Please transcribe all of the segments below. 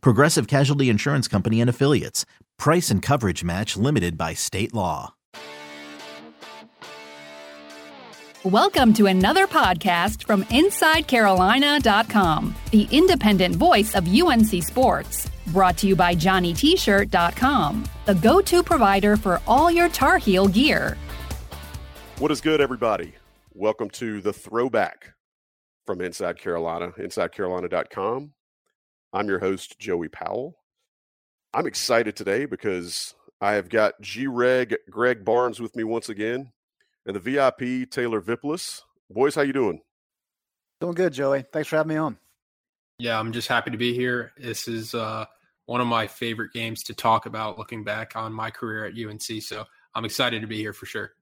Progressive Casualty Insurance Company and Affiliates. Price and coverage match limited by state law. Welcome to another podcast from InsideCarolina.com, the independent voice of UNC Sports. Brought to you by JohnnyT-shirt.com, the go-to provider for all your Tar Heel gear. What is good, everybody? Welcome to the throwback from Inside Carolina, InsideCarolina.com. I'm your host, Joey Powell. I'm excited today because I have got G Reg Greg Barnes with me once again, and the VIP Taylor Vippolis. Boys, how you doing? Doing good, Joey. Thanks for having me on. Yeah, I'm just happy to be here. This is uh, one of my favorite games to talk about looking back on my career at UNC. So I'm excited to be here for sure.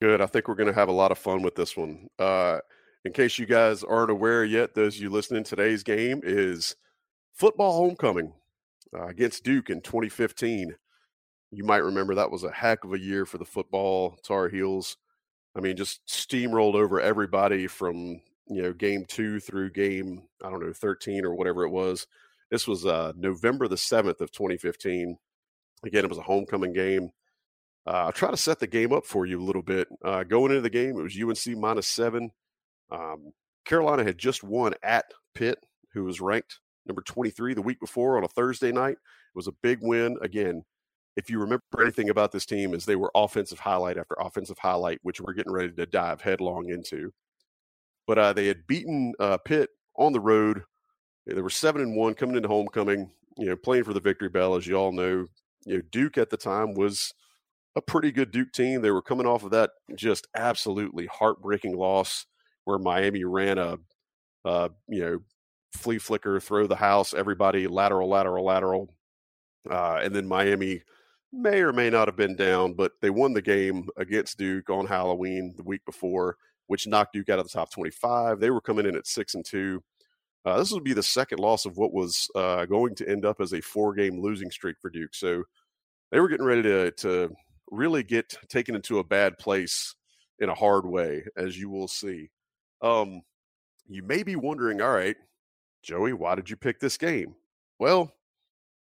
Good. I think we're going to have a lot of fun with this one. Uh, in case you guys aren't aware yet, those you listening, today's game is football homecoming uh, against Duke in 2015. You might remember that was a heck of a year for the football Tar Heels. I mean, just steamrolled over everybody from you know game two through game I don't know 13 or whatever it was. This was uh, November the 7th of 2015. Again, it was a homecoming game. Uh, I'll try to set the game up for you a little bit. Uh, going into the game, it was UNC minus seven. Um, Carolina had just won at Pitt, who was ranked number 23 the week before on a Thursday night. It was a big win. Again, if you remember anything about this team, is they were offensive highlight after offensive highlight, which we're getting ready to dive headlong into. But uh, they had beaten uh, Pitt on the road. They were seven and one coming into homecoming. You know, playing for the victory bell, as you all know. You know, Duke at the time was a pretty good Duke team. They were coming off of that just absolutely heartbreaking loss where Miami ran a, you know, flea flicker, throw the house, everybody lateral, lateral, lateral, uh, and then Miami may or may not have been down, but they won the game against Duke on Halloween the week before, which knocked Duke out of the top 25. They were coming in at six and two. Uh, this would be the second loss of what was uh, going to end up as a four-game losing streak for Duke. So they were getting ready to to really get taken into a bad place in a hard way, as you will see. Um, you may be wondering, all right, Joey, why did you pick this game? Well,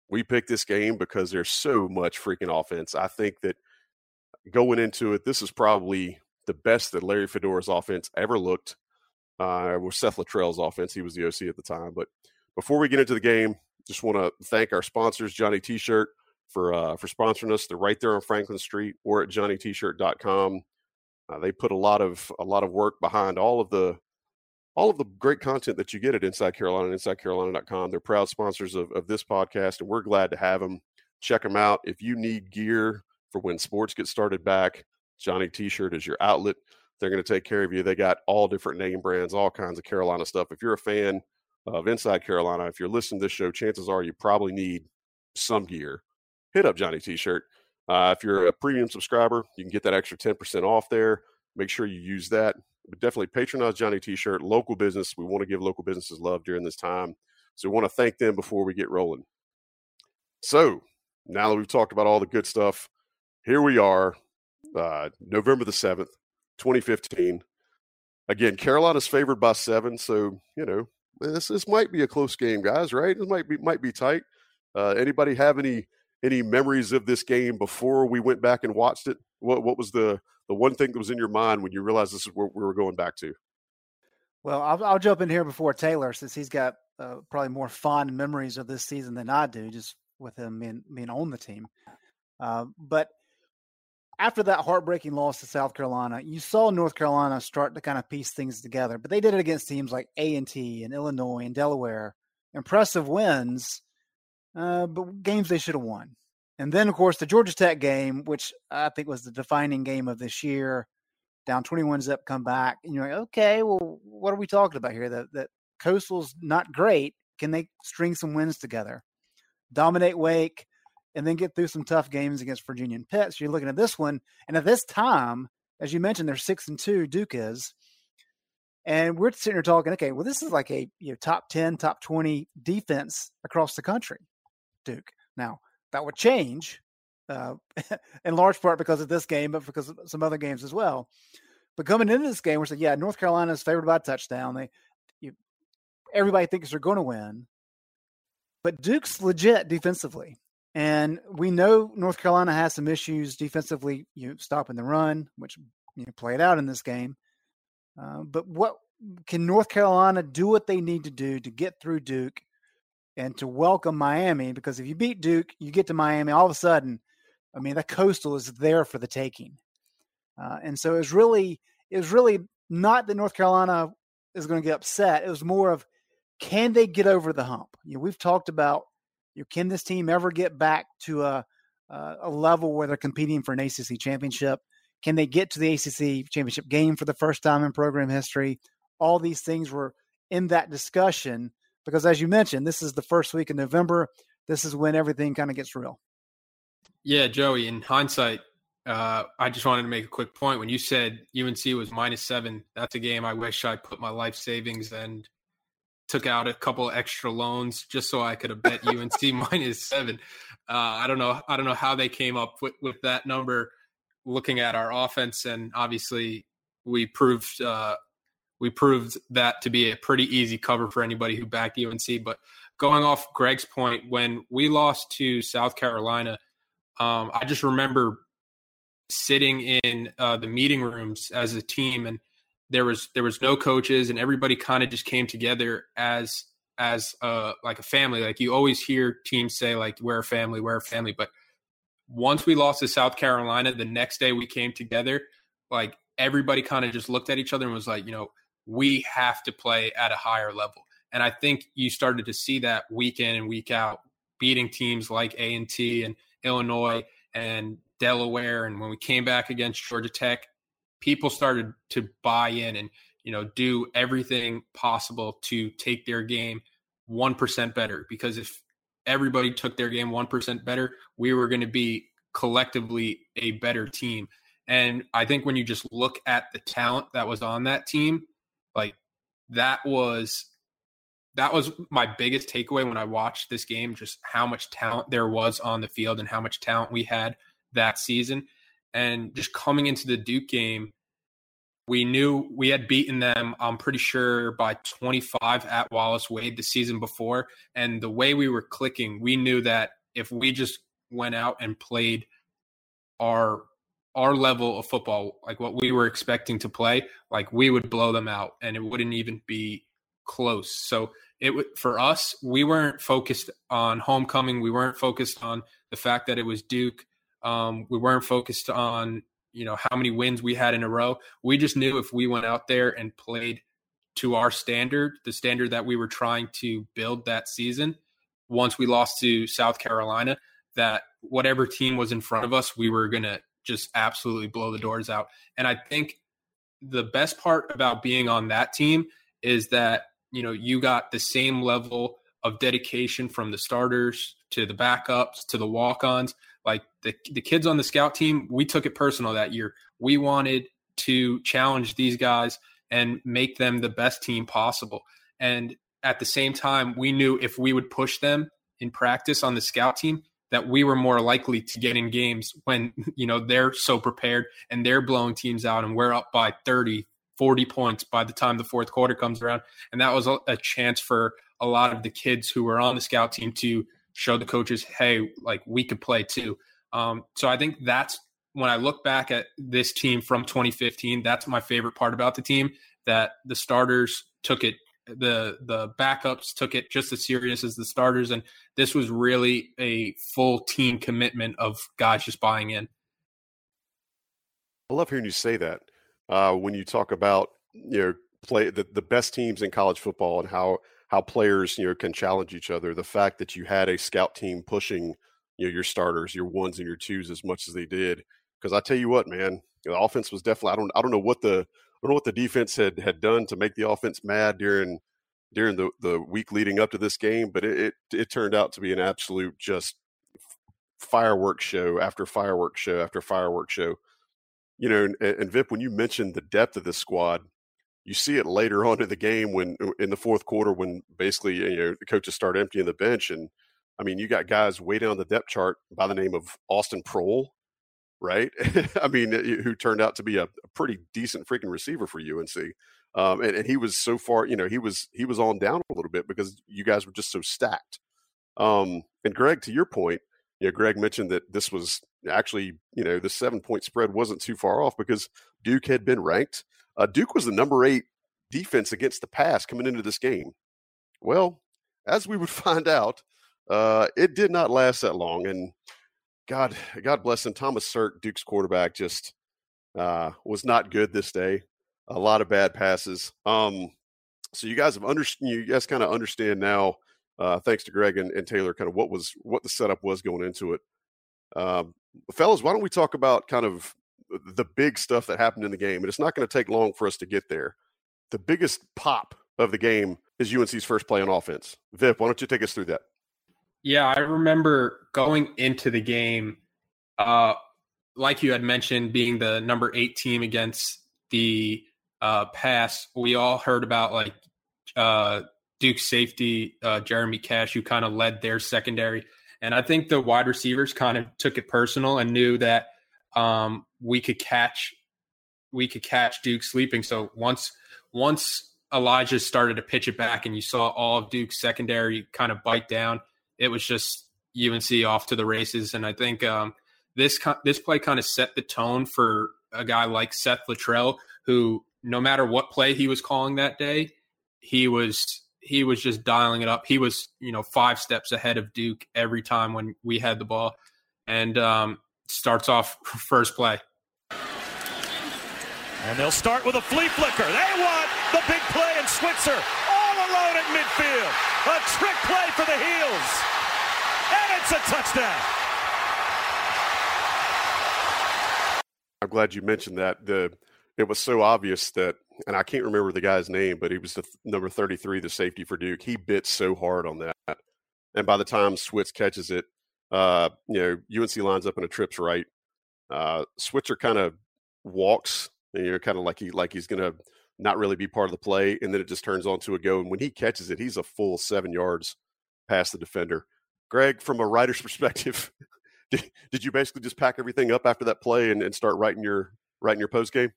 we picked this game because there's so much freaking offense. I think that going into it, this is probably the best that Larry Fedora's offense ever looked. Uh, with Seth Littrell's offense, he was the OC at the time. But before we get into the game, just want to thank our sponsors, Johnny T-shirt, for uh, for sponsoring us. They're right there on Franklin Street or at JohnnyT-shirt.com. Uh, they put a lot of a lot of work behind all of the all of the great content that you get at Inside Carolina InsideCarolina.com. They're proud sponsors of, of this podcast, and we're glad to have them. Check them out. If you need gear for when sports get started back, Johnny T-shirt is your outlet. They're going to take care of you. They got all different name brands, all kinds of Carolina stuff. If you're a fan of Inside Carolina, if you're listening to this show, chances are you probably need some gear. Hit up Johnny T-shirt. Uh, if you're a premium subscriber, you can get that extra 10% off there. Make sure you use that. But definitely patronize Johnny T-shirt, local business. We want to give local businesses love during this time. So we want to thank them before we get rolling. So now that we've talked about all the good stuff, here we are, uh, November the 7th, 2015. Again, Carolina's favored by seven. So, you know, this, this might be a close game, guys, right? It might be, might be tight. Uh, anybody have any any memories of this game before we went back and watched it? What what was the the one thing that was in your mind when you realized this is what we were going back to? Well, I'll, I'll jump in here before Taylor, since he's got uh, probably more fond memories of this season than I do, just with him being, being on the team. Uh, but after that heartbreaking loss to South Carolina, you saw North Carolina start to kind of piece things together. But they did it against teams like A and T and Illinois and Delaware. Impressive wins, uh, but games they should have won. And then, of course, the Georgia Tech game, which I think was the defining game of this year, down 21 zip, come back. And you're like, okay, well, what are we talking about here? That, that Coastal's not great. Can they string some wins together? dominate Wake, and then get through some tough games against Virginia and Pitt. So you're looking at this one, and at this time, as you mentioned, they're six and two. Duke is, and we're sitting here talking, okay, well, this is like a you know, top ten, top twenty defense across the country. Duke. Now that would change, uh, in large part because of this game, but because of some other games as well. But coming into this game, we're saying, yeah, North Carolina is favored by a touchdown. They, you, everybody thinks they're going to win, but Duke's legit defensively. And we know North Carolina has some issues defensively, you know, stopping the run, which you know, played out in this game. Uh, but what can North Carolina do what they need to do to get through Duke and to welcome Miami? Because if you beat Duke, you get to Miami, all of a sudden, I mean, the coastal is there for the taking. Uh, and so it was really, it was really not that North Carolina is going to get upset. It was more of, can they get over the hump? You know, we've talked about you know, can this team ever get back to a a level where they're competing for an ACC championship? Can they get to the ACC championship game for the first time in program history? All these things were in that discussion because, as you mentioned, this is the first week in November. This is when everything kind of gets real. Yeah, Joey. In hindsight, uh, I just wanted to make a quick point. When you said UNC was minus seven, that's a game I wish I put my life savings and took out a couple extra loans just so I could have bet UNC minus seven. Uh, I don't know. I don't know how they came up with, with that number. Looking at our offense, and obviously we proved uh, we proved that to be a pretty easy cover for anybody who backed UNC. But going off Greg's point, when we lost to South Carolina, um, I just remember sitting in uh, the meeting rooms as a team and there was there was no coaches and everybody kind of just came together as as uh like a family like you always hear teams say like we're a family we're a family but once we lost to south carolina the next day we came together like everybody kind of just looked at each other and was like you know we have to play at a higher level. And i think you started to see that week in and week out beating teams like a&t and illinois and delaware. And when we came back against georgia tech people started to buy in and you know do everything possible to take their game 1% better. Because if everybody took their game 1% better we were going to be collectively a better team. And i think when you just look at the talent that was on that team that was that was my biggest takeaway when i watched this game just how much talent there was on the field and how much talent we had that season and just coming into the Duke game, we knew we had beaten them, I'm pretty sure, by 25 at Wallace Wade the season before. And the way we were clicking, we knew that if we just went out and played our our level of football, like what we were expecting to play, like we would blow them out and it wouldn't even be close. So it for us, we weren't focused on homecoming. We weren't focused on the fact that it was Duke. Um, we weren't focused on you know how many wins we had in a row. We just knew if we went out there and played to our standard, the standard that we were trying to build that season, once we lost to South Carolina, that whatever team was in front of us, we were gonna just absolutely blow the doors out. And I think the best part about being on that team is that you know you got the same level of dedication from the starters to the backups to the walk-ons like the the kids on the scout team, we took it personal that year. We wanted to challenge these guys and make them the best team possible. And at the same time, we knew if we would push them in practice on the scout team, that we were more likely to get in games when you know they're so prepared and they're blowing teams out and we're up by 30 40 points by the time the fourth quarter comes around and that was a, chance for a lot of the kids who were on the scout team to show the coaches, hey, like we could play too. Um, so I think that's when I look back at this team from 2015, that's my favorite part about the team that the starters took it the the backups took it just as serious as the starters and this was really a full team commitment of guys just buying in i love hearing you say that uh, when you talk about you know play the, the best teams in college football and how how players you know can challenge each other. The fact that you had a scout team pushing you know your starters, your ones and your twos as much as they did. Because I tell you what, man, the offense was definitely. I don't. I don't know what the. Don't know what the defense had had done to make the offense mad during during the, the week leading up to this game, but it, it, it turned out to be an absolute just fireworks show after fireworks show after fireworks show. You know, and, and Vip, when you mentioned the depth of this squad, you see it later on in the game when uh, in the fourth quarter when basically you know the coaches start emptying the bench and I mean you got guys way down the depth chart by the name of Austin Proehl, right? I mean who turned out to be a, a, pretty decent freaking receiver for UNC. Um, and, and, he was so far, you know, he was he was on down a little bit because you guys were just so stacked. Um, and Greg, to your point, you know, Greg mentioned that this was actually, you know, the seven point spread wasn't too far off because Duke had been ranked. Uh, Duke was the number eight defense against the pass coming into this game. Well, as we would find out, uh, it did not last that long. And God, God bless him, Thomas Sirk, Duke's quarterback, just uh, was not good this day. A lot of bad passes. Um, so you guys have understood. You guys kind of understand now uh, thanks to Greg and, and, Taylor, kind of what was what the setup was going into it. Um, fellas, why don't we talk about kind of the big stuff that happened in the game? And it's not going to take long for us to get there. The biggest pop of the game is UNC's first play on offense. Vip, why don't you take us through that? Yeah, I remember going into the game, uh, like you had mentioned, being the number eight team against the uh, pass. We all heard about like uh, Duke safety uh, Jeremy Cash, who kind of led their secondary. And I think the wide receivers kind of took it personal and knew that um, we could catch we could catch Duke sleeping. So once once Elijah started to pitch it back and you saw all of Duke's secondary kind of bite down, it was just UNC off to the races. And I think um, this this play kind of set the tone for a guy like Seth Littrell, who no matter what play he was calling that day, he was he was just dialing it up. He was, you know, five steps ahead of Duke every time when we had the ball. And um, starts off first play. And they'll start with a flea flicker. They want the big play in Switzer alone at midfield. A trick play for the Heels. And it's a touchdown. I'm glad you mentioned that. The it was so obvious that and I can't remember the guy's name, but he was the th- number 33, the safety for Duke. He bit so hard on that. And by the time Switz catches it, uh, you know, UNC lines up and a trips right. Uh, Switzer kind of walks, and you're kind of like he like he's gonna not really be part of the play, and then it just turns on to a go. And when he catches it, he's a full seven yards past the defender. Greg, from a writer's perspective, did, did you basically just pack everything up after that play and, and start writing your writing your post game?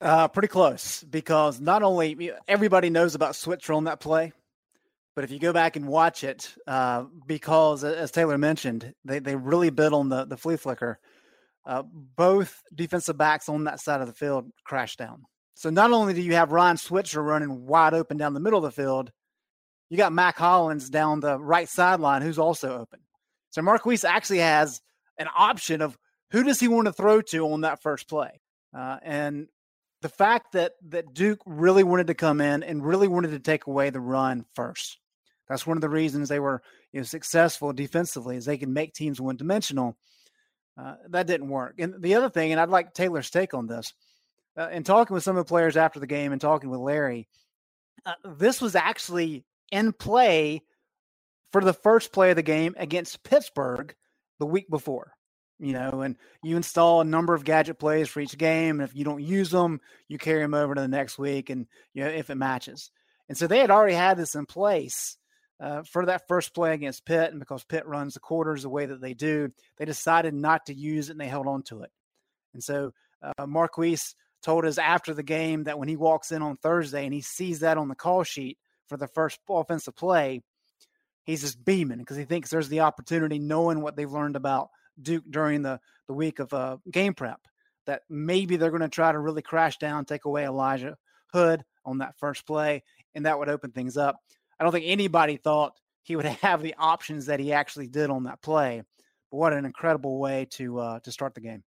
Uh, pretty close because not only everybody knows about Switzer on that play, but if you go back and watch it, uh, because as Taylor mentioned, they, they really bid on the, the flea flicker. Uh, both defensive backs on that side of the field crashed down. So not only do you have Ryan Switzer running wide open down the middle of the field, you got Mack Hollins down the right sideline who's also open. So Marquise actually has an option of who does he want to throw to on that first play. Uh, and the fact that that Duke really wanted to come in and really wanted to take away the run first. That's one of the reasons they were you know, successful defensively, is they can make teams one dimensional. Uh, that didn't work. And the other thing, and I'd like Taylor's take on this, uh, in talking with some of the players after the game and talking with Larry, uh, this was actually in play for the first play of the game against Pittsburgh the week before you know, and you install a number of gadget plays for each game. And if you don't use them, you carry them over to the next week, and you know if it matches. And so they had already had this in place uh, for that first play against Pitt, and because Pitt runs the quarters the way that they do, they decided not to use it and they held on to it. And so uh, Marquise told us after the game that when he walks in on Thursday and he sees that on the call sheet for the first offensive play, he's just beaming because he thinks there's the opportunity, knowing what they've learned about Duke during the the week of uh, game prep that maybe they're going to try to really crash down, take away Elijah Hood on that first play, and that would open things up. I don't think anybody thought he would have the options that he actually did on that play. But what an incredible way to uh, to start the game.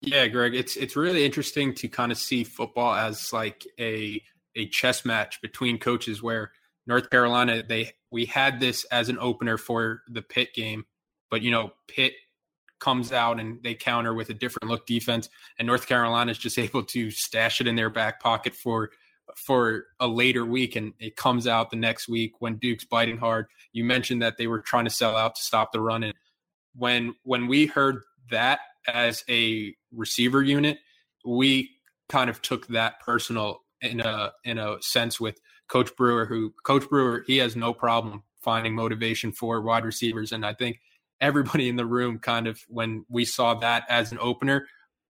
Yeah, Greg, it's it's really interesting to kind of see football as like a a chess match between coaches where North Carolina they we had this as an opener for the Pitt game, but you know Pitt comes out and they counter with a different look defense, and North Carolina is just able to stash it in their back pocket for for a later week and it comes out the next week when Duke's biting hard. You mentioned that they were trying to sell out to stop the run and when when we heard that as a receiver unit, we kind of took that personal in a in a sense with Coach Brewer who Coach Brewer he has no problem finding motivation for wide receivers and I think everybody in the room kind of when we saw that as an opener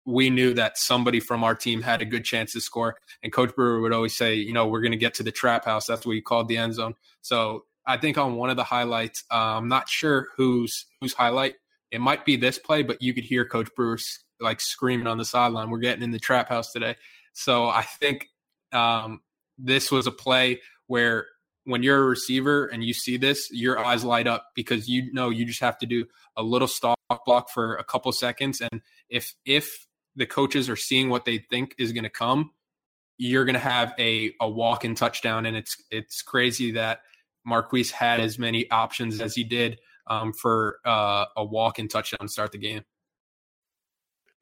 we knew that somebody from our team had a good chance to score. And Coach Brewer would always say, you know, we're going to get to the trap house. That's what he called the end zone. So I think on one of the highlights, uh, I'm not sure whose whose highlight. It might be this play, but you could hear Coach Brewer like screaming on the sideline, "We're getting in the trap house today." So I think um, this was a play where when you're a receiver and you see this, your eyes light up because you know you just have to do a little stop block for a couple seconds, and if if the coaches are seeing what they think is going to come, you're going to have a a walk in touchdown, and it's it's crazy that Marquise had as many options as he did um, for uh, a walk in touchdown to start the game.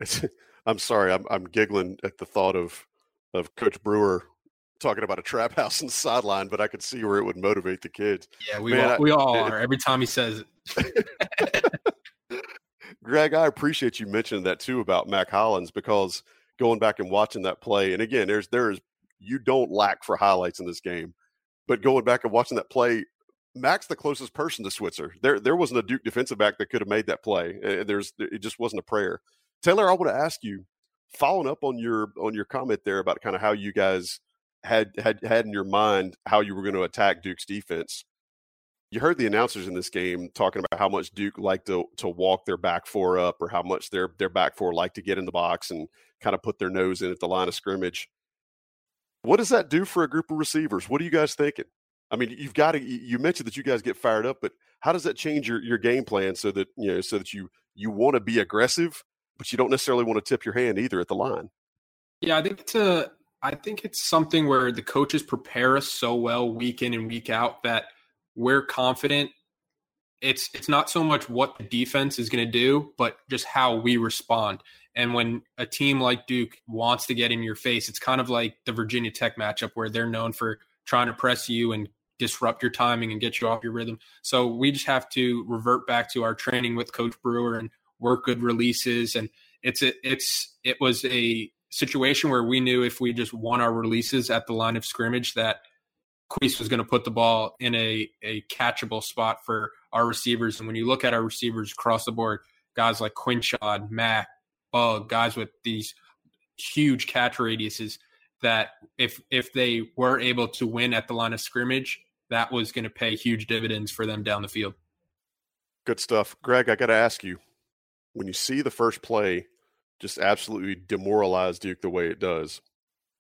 I'm sorry, I'm I'm giggling at the thought of of Coach Brewer talking about a trap house in the sideline, but I could see where it would motivate the kids. Yeah, we Man, all, we all are. Every time he says it. Greg, I appreciate you mentioning that too about Mack Hollins because going back and watching that play, and again, there's there's you don't lack for highlights in this game, but going back and watching that play, Mack's the closest person to Switzer. There there wasn't a Duke defensive back that could have made that play. There's it just wasn't a prayer. Taylor, I want to ask you, following up on your on your comment there about kind of how you guys had had had in your mind how you were going to attack Duke's defense you heard the announcers in this game talking about how much Duke liked to to walk their back four up, or how much their their back four liked to get in the box and kind of put their nose in at the line of scrimmage. What does that do for a group of receivers? What are you guys thinking? I mean, you've got to. You mentioned that you guys get fired up, but how does that change your your game plan so that you know so that you you want to be aggressive, but you don't necessarily want to tip your hand either at the line? Yeah, I think it's a. I think it's something where the coaches prepare us so well week in and week out that we're confident it's it's not so much what the defense is going to do, but just how we respond. And when a team like Duke wants to get in your face, it's kind of like the Virginia Tech matchup where they're known for trying to press you and disrupt your timing and get you off your rhythm. So we just have to revert back to our training with Coach Brewer and work good releases. And it's a, it's it was a situation where we knew if we just won our releases at the line of scrimmage that Queese was going to put the ball in a, a catchable spot for our receivers. And when you look at our receivers across the board, guys like Quinshad, Mack, Bug, guys with these huge catch radiuses, that if if they were able to win at the line of scrimmage, that was going to pay huge dividends for them down the field. Good stuff. Greg, I got to ask you, when you see the first play just absolutely demoralize Duke the way it does,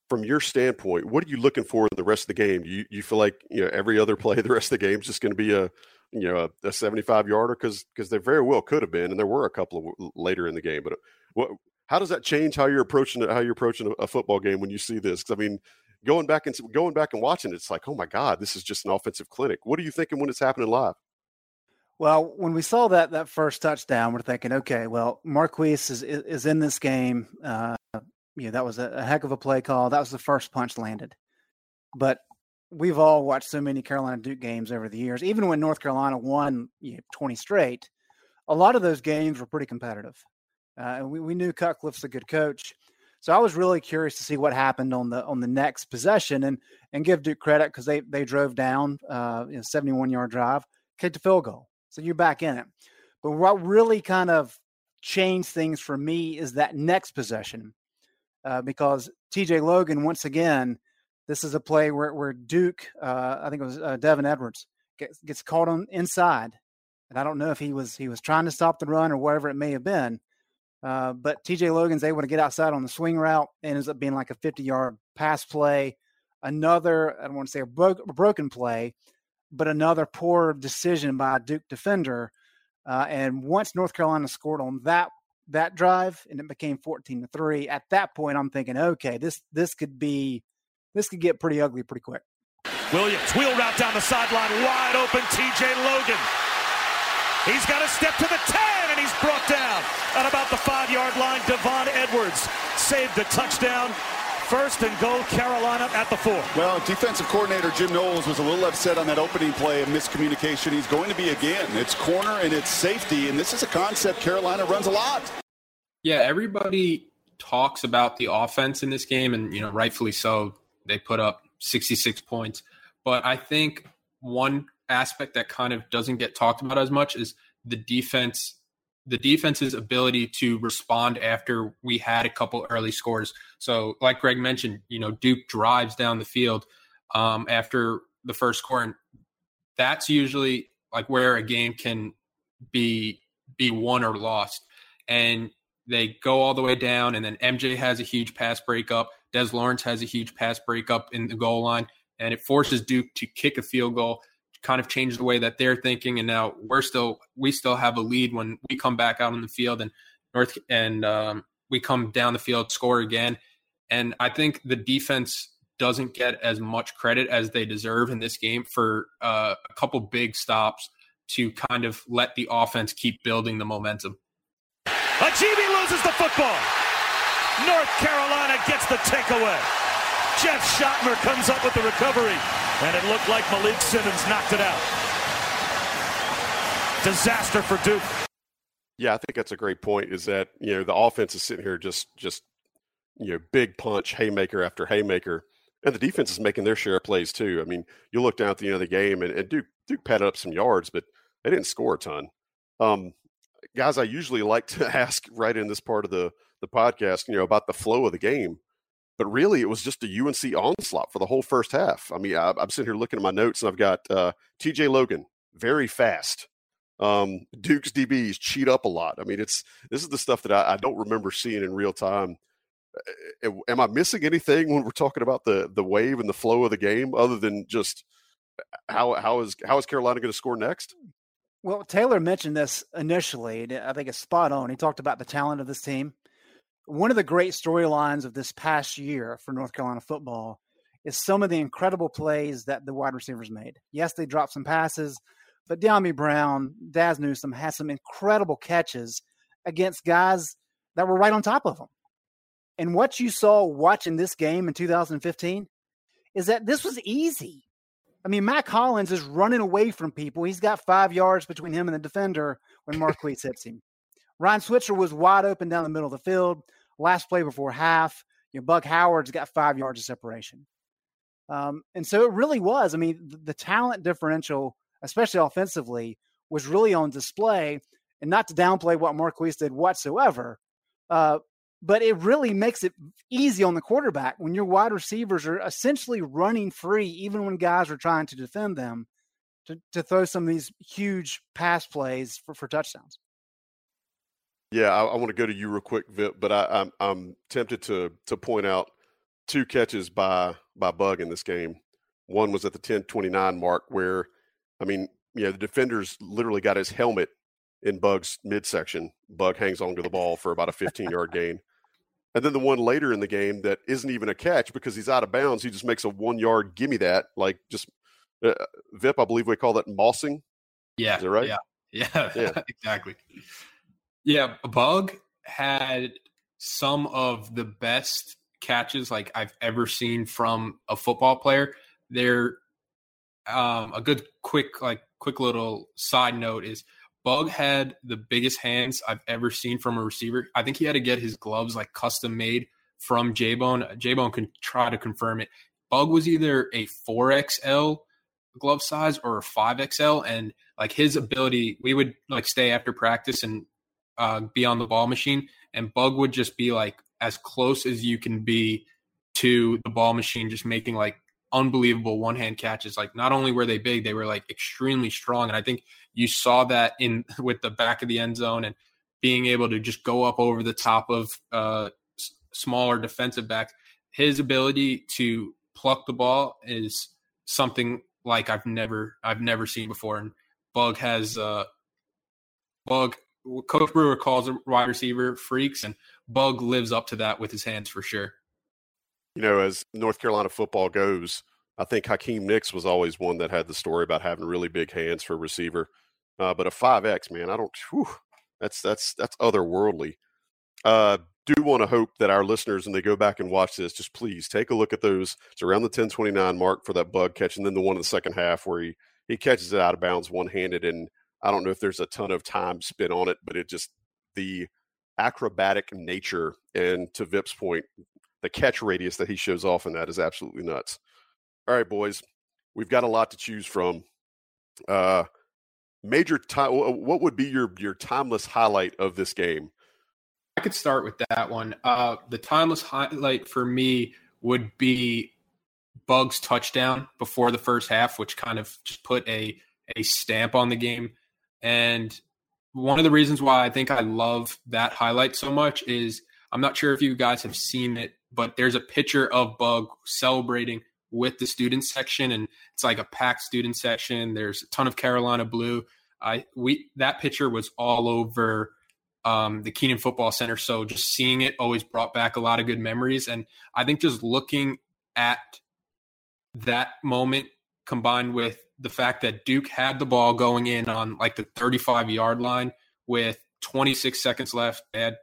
from your standpoint, what are you looking for in the rest of the game? Do you, you feel like you know every other play the rest of the game is just going to be a you know a, a 75 yarder because because they very well could have been, and there were a couple of later in the game. But uh, what how does that change how you're approaching how you're approaching a, a football game when you see this? Because I mean, going back and going back and watching it, it's like, oh my god, this is just an offensive clinic. What are you thinking when it's happening live? Well, when we saw that that first touchdown, we're thinking, okay, well, Marquise is is in this game. Uh, yeah, that was a, a heck of a play call. That was the first punch landed. But we've all watched so many Carolina Duke games over the years. Even when North Carolina won you know, 20 straight, a lot of those games were pretty competitive. Uh, and we, we knew Cutcliffe's a good coach. So I was really curious to see what happened on the on the next possession and and give Duke credit because they they drove down uh, you know, 71 yard drive, kicked a field goal. So you're back in it. But what really kind of changed things for me is that next possession uh, because TJ Logan, once again, this is a play where, where Duke, uh, I think it was uh, Devin Edwards, gets, gets caught on inside. And I don't know if he was he was trying to stop the run or whatever it may have been. Uh, but TJ Logan's able to get outside on the swing route and ends up being like a 50 yard pass play. Another, I don't want to say a, bro- a broken play, but another poor decision by a Duke defender. Uh, and once North Carolina scored on that that drive and it became 14 to 3 at that point i'm thinking okay this this could be this could get pretty ugly pretty quick. Williams wheel route down the sideline wide open tj logan. He's got to step to the 10 and he's brought down at about the five yard line. Devon edwards saved the touchdown First and goal, Carolina at the four. Well, defensive coordinator Jim Knowles was a little upset on that opening play of miscommunication. He's going to be again. It's corner and it's safety, and this is a concept Carolina runs a lot. Yeah, everybody talks about the offense in this game, and you know, rightfully so. They put up 66 points, but I think one aspect that kind of doesn't get talked about as much is the defense the defense's ability to respond after we had a couple early scores. So, like Greg mentioned, you know, Duke drives down the field um, after the first score, and that's usually like where a game can be be won or lost. And they go all the way down, and then MJ has a huge pass breakup. Des Lawrence has a huge pass breakup in the goal line, and it forces Duke to kick a field goal kind of changed the way that they're thinking. And now we're still we still have a lead when we come back out on the field and north and um, we come down the field score again. And i think the defense doesn't get as much credit as they deserve in this game for uh, a couple big stops to kind of let the offense keep building the momentum. Ajibi loses the football. North carolina gets the takeaway. Jeff schoettmer comes up with the recovery and it looked like Malik Simmons knocked it out. Disaster for Duke. Yeah, I think that's a great point. Is that you know the offense is sitting here just just you know big punch haymaker after haymaker, and the defense is making their share of plays too. I mean, you look down at the end of the game, and, and Duke Duke padded up some yards, but they didn't score a ton. Um, guys, I usually like to ask right in this part of the the podcast, you know, about the flow of the game. But really, it was just a UNC onslaught for the whole first half. I mean, I, am sitting here looking at my notes, and I've got uh, TJ Logan, very fast. Um, Duke's DBs cheat up a lot. I mean, it's this is the stuff that I, I don't remember seeing in real time. Am I missing anything when we're talking about the the wave and the flow of the game, other than just how how is how is Carolina going to score next? Well, Taylor mentioned this initially, I think it's spot on. He talked about the talent of this team one of the great storylines of this past year for North Carolina football is some of the incredible plays that the wide receivers made. Yes, they dropped some passes, but Dyami Brown, Dazz Newsome had some incredible catches against guys that were right on top of them. And what you saw watching this game in 2015 is that this was easy. I mean, Mack Hollins is running away from people. He's got five yards between him and the defender when Marquise hits him. Ryan Switzer was wide open down the middle of the field. Last play before half, you know, Bug Howard's got five yards of separation. Um, and so it really was. I mean, the, the, talent differential, especially offensively, was really on display. And not to downplay what Marquise did whatsoever, uh, but it really makes it easy on the quarterback when your wide receivers are essentially running free, even when guys are trying to defend them, to, to throw some of these huge pass plays for, for touchdowns. Yeah, I, I want to go to you real quick, Vip, but I, I'm I'm tempted to to point out two catches by by Bug in this game. One was at the 10:29 mark, where I mean, yeah, the defenders literally got his helmet in Bug's midsection. Bug hangs onto the ball for about a 15 yard gain. And then the one later in the game that isn't even a catch because he's out of bounds. He just makes a one yard gimme that, like just uh, Vip, I believe we call that mossing. Yeah. Is that right? Yeah. Yeah. yeah. exactly. Yeah, Bug had some of the best catches like I've ever seen from a football player. They're um, a good quick like quick little side note is Bug had the biggest hands I've ever seen from a receiver. I think he had to get his gloves like custom made from J Bone. J Bone can try to confirm it. Bug was either a 4XL glove size or a 5XL. And like his ability, we would like stay after practice and uh, be on the ball machine, and Bug would just be like as close as you can be to the ball machine, just making like unbelievable one hand catches. Like not only were they big, they were like extremely strong, and I think you saw that in with the back of the end zone and being able to just go up over the top of uh, smaller defensive backs. His ability to pluck the ball is something like I've never I've never seen before, and Bug has uh, Bug Coach Brewer calls a wide receiver freaks, and Bug lives up to that with his hands for sure. You know, as North Carolina football goes, I think Hakeem Nicks was always one that had the story about having really big hands for a receiver. Uh, but a five X man, I don't. Whew, that's that's that's otherworldly. Uh, do want to hope that our listeners, when they go back and watch this, just please take a look at those. It's around the 1029 mark for that bug catch, and then the one in the second half where he, he catches it out of bounds one handed. And I don't know if there's a ton of time spent on it, but it just the acrobatic nature and to Vip's point, the catch radius that he shows off in that is absolutely nuts. All right, boys, we've got a lot to choose from. Uh, major time. What would be your your timeless highlight of this game? I could start with that one. Uh, the timeless highlight for me would be Bug's touchdown before the first half, which kind of just put a a stamp on the game. And one of the reasons why I think I love that highlight so much is I'm not sure if you guys have seen it, but there's a picture of Bug celebrating with the student section, and it's like a packed student section. There's a ton of Carolina blue. I we that picture was all over um, the Kenan Football Center, so just seeing it always brought back a lot of good memories. And I think just looking at that moment combined with the fact that Duke had the ball going in on like the 35 yard line with 26 seconds left. They had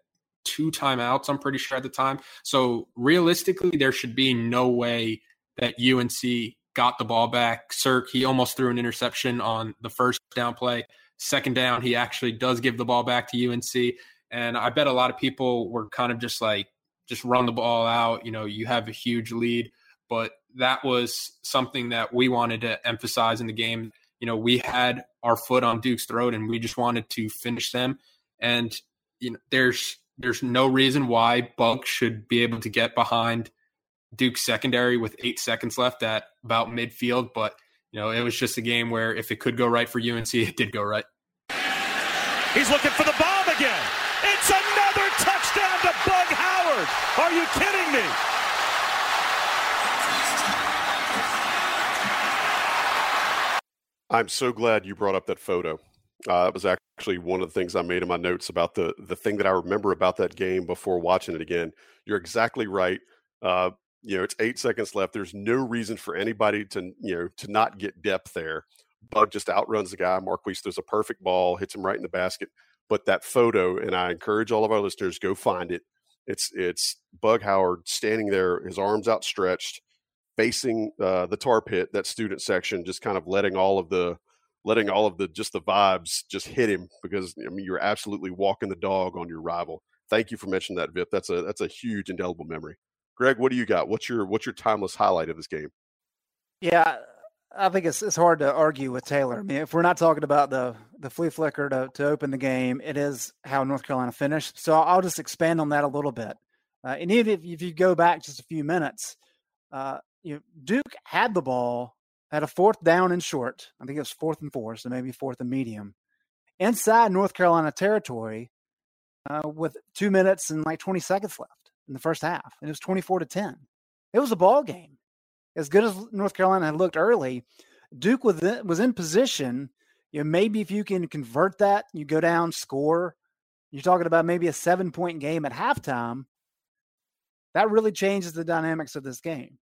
two timeouts, I'm pretty sure at the time. So realistically, there should be no way that UNC got the ball back. Sirk, he almost threw an interception on the first down play. Second down, he actually does give the ball back to UNC. And I bet a lot of people were kind of just like, just run the ball out. You know, you have a huge lead. But that was something that we wanted to emphasize in the game. You know, we had our foot on Duke's throat and we just wanted to finish them. And, you know, there's there's no reason why Bug should be able to get behind Duke's secondary with eight seconds left at about midfield. But, you know, it was just a game where if it could go right for UNC, it did go right. He's looking for the bomb again. It's another touchdown to Bug Howard. Are you kidding me? I'm so glad you brought up that photo. Uh, that was actually one of the things I made in my notes about the the thing that I remember about that game before watching it again. You're exactly right. Uh, you know, it's eight seconds left. There's no reason for anybody to, you know, to not get depth there. Bug just outruns the guy. Marquise throws a perfect ball, hits him right in the basket. But that photo, and I encourage all of our listeners go find it. It's it's Bug Howard standing there, his arms outstretched, facing uh, the tar pit, that student section, just kind of letting all of the letting all of the just the vibes just hit him because I mean you're absolutely walking the dog on your rival. Thank you for mentioning that, Vip. That's a that's a huge indelible memory. Greg, what do you got? What's your what's your timeless highlight of this game? Yeah, I think it's it's hard to argue with Taylor. I mean, if we're not talking about the the flea flicker to to open the game, it is how North Carolina finished. So I'll just expand on that a little bit. Uh, and even if, if, you go back just a few minutes, uh, you know, Duke had the ball at a fourth down and short. I think it was fourth and four, so maybe fourth and medium, inside North Carolina territory, uh, with two minutes and like twenty seconds left in the first half, and it was 24 to 10. It was a ball game. As good as North Carolina had looked early, Duke was in, was in position. You know, maybe if you can convert that, you go down, score. You're talking about maybe a seven point game at halftime. That really changes the dynamics of this game.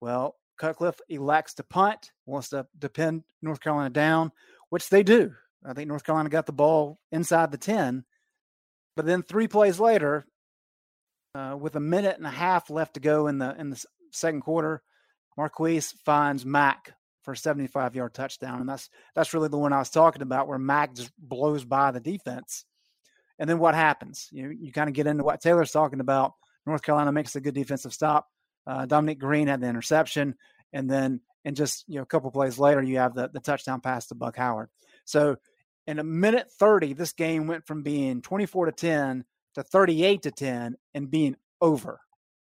Well, Cutcliffe elects to punt, wants to depend North Carolina down, which they do. I think North Carolina got the ball inside the 10. But then three plays later, uh, with a minute and a half left to go in the in the second quarter, Marquise finds Mack for a 75 yard touchdown, and that's that's really the one I was talking about, where Mack just blows by the defense. And then what happens? You you kind of get into what Taylor's talking about. North Carolina makes a good defensive stop. Uh, Dominic Green had the interception, and then and just you know a couple plays later, you have the the touchdown pass to Bug Howard. So in a minute 30, this game went from being 24 to 10 to 38 to 10 and being over.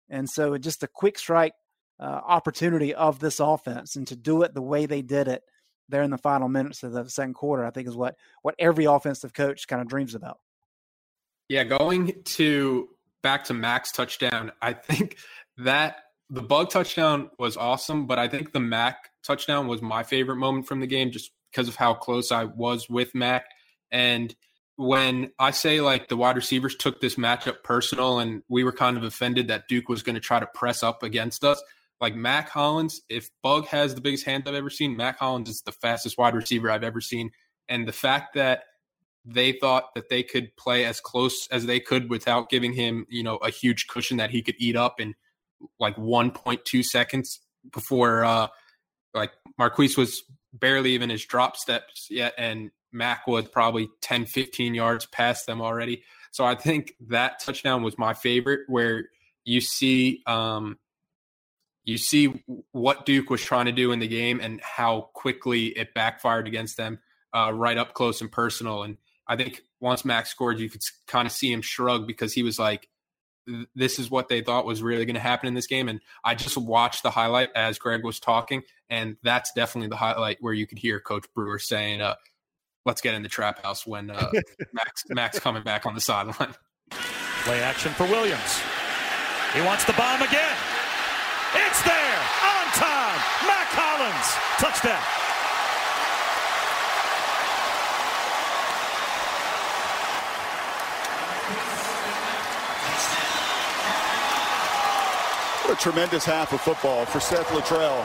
And so just a quick strike uh, opportunity of this offense and to do it the way they did it there in the final minutes of the second quarter, I think is what what every offensive coach kind of dreams about. Yeah, going to back to Max touchdown, I think that the bug touchdown was awesome, but I think the Mack touchdown was my favorite moment from the game just because of how close I was with Mack. And when I say like the wide receivers took this matchup personal and we were kind of offended that Duke was going to try to press up against us, like Mack Hollins, if Bug has the biggest hand I've ever seen, Mack Hollins is the fastest wide receiver I've ever seen. And the fact that they thought that they could play as close as they could without giving him, you know, a huge cushion that he could eat up in like 1.2 seconds before uh like Marquise was barely even his drop steps yet and Mack was probably 10 15 yards past them already. So I think that touchdown was my favorite where you see um you see what Duke was trying to do in the game and how quickly it backfired against them uh, right up close and personal. And I think once Max scored, you could kind of see him shrug because he was like, this is what they thought was really going to happen in this game. And I just watched the highlight as Greg was talking, and that's definitely the highlight where you could hear Coach Brewer saying, uh, "Let's get in the trap house" when uh, Max Max coming back on the sideline. Play action for Williams. He wants the bomb again. It's there on time. Mack Hollins touchdown. A tremendous half of football for Seth Littrell.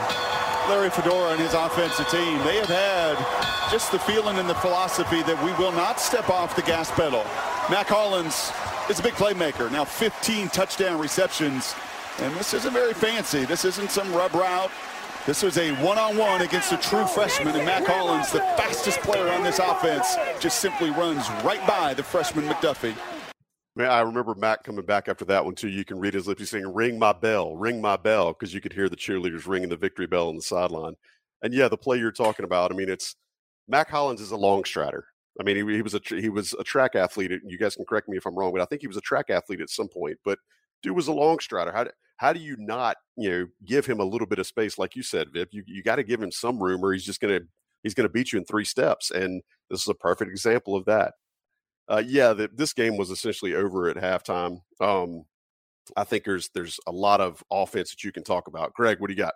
Larry Fedora and his offensive team, they have had just the feeling and the philosophy that we will not step off the gas pedal. Mack Hollins is a big playmaker. Now 15 touchdown receptions. And this isn't very fancy. This isn't some rub route. This was a one-on-one against a true freshman, and Mack Hollins, the fastest player on this offense, just simply runs right by the freshman McDuffie. Man, I remember Mack coming back after that one too. You can read his lips. He's saying, "Ring my bell, ring my bell," because you could hear the cheerleaders ringing the victory bell on the sideline. And yeah, the play you're talking about. I mean, it's Mack Hollins is a long strider. I mean, he, he was a he was a track athlete. You guys can correct me if I'm wrong, but I think he was a track athlete at some point. But dude was a long strider. How do, how do you not you know give him a little bit of space, like you said, Vip? You you got to give him some room, or he's just gonna he's gonna beat you in three steps. And this is a perfect example of that uh, yeah, the, this game was essentially over at halftime. Um, I think there's there's a lot of offense that you can talk about. Greg, what do you got?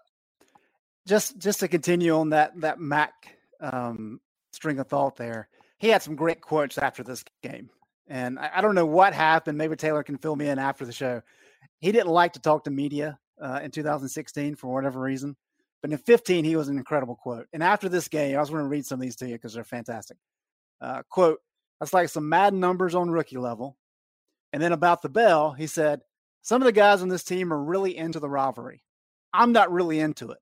Just just to continue on that that Mack um, string of thought there, he had some great quotes after this game, and I, I, don't know what happened. Maybe Taylor can fill me in after the show. He didn't like to talk to media uh, in 2016 for whatever reason, but in 15 he was an incredible quote. And after this game, I was going to read some of these to you because they're fantastic. Uh, quote that's like some mad numbers on rookie level. And then about the bell, he said, Some of the guys on this team are really into the rivalry. I'm not really into it.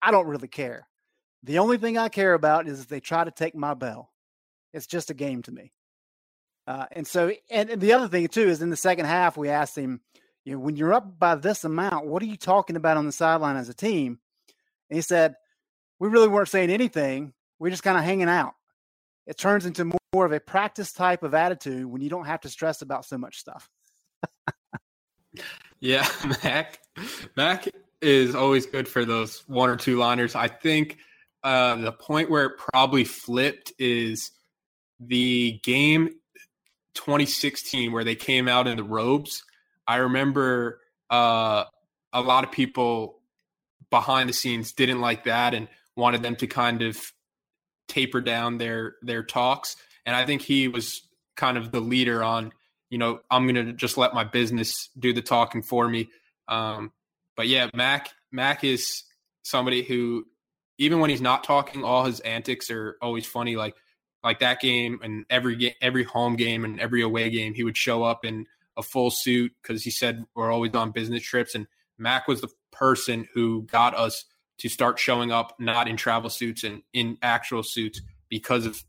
I don't really care. The only thing I care about is if they try to take my bell. It's just a game to me. Uh, and so, and, and the other thing too is in the second half, we asked him, you know, when you're up by this amount, what are you talking about on the sideline as a team? And he said, we really weren't saying anything. We're just kind of hanging out. It turns into more of a practice type of attitude when you don't have to stress about so much stuff. yeah, Mack. Mack is always good for those one or two liners. I think uh, the point where it probably flipped is the game 2016 where they came out in the robes. I remember uh, a lot of people behind the scenes didn't like that and wanted them to kind of taper down their their talks and I think he was kind of the leader on, you know, I'm to just let my business do the talking for me. Um, but yeah, Mack Mack is somebody who, even when he's not talking, all his antics are always funny. Like like that game and every game, every home game and every away game, he would show up in a full suit because he said we're always on business trips. And Mack was the person who got us to start showing up not in travel suits and in actual suits because of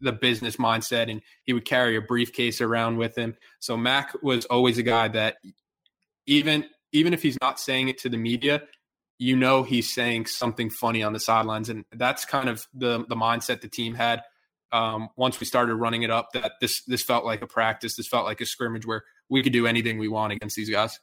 the business mindset and he would carry a briefcase around with him. So Mack was always a guy that even even if he's not saying it to the media, you know he's saying something funny on the sidelines and that's kind of the the mindset the team had um, once we started running it up that this this felt like a practice, this felt like a scrimmage where we could do anything we want against these guys.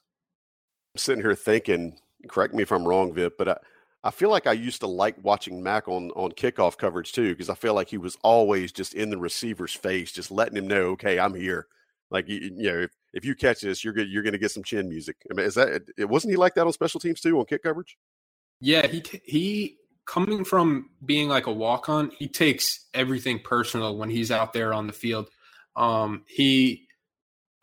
I'm sitting here thinking, correct me if I'm wrong, Vip, but I, I feel like I used to like watching Mack on on kickoff coverage too because I feel like he was always just in the receiver's face, just letting him know, okay, I'm here. Like you, you know, if, if you catch this, you're good. You're going to get some chin music. I mean, is that it? Wasn't he like that on special teams too on kick coverage? Yeah, he he coming from being like a walk on, he takes everything personal when he's out there on the field. Um, he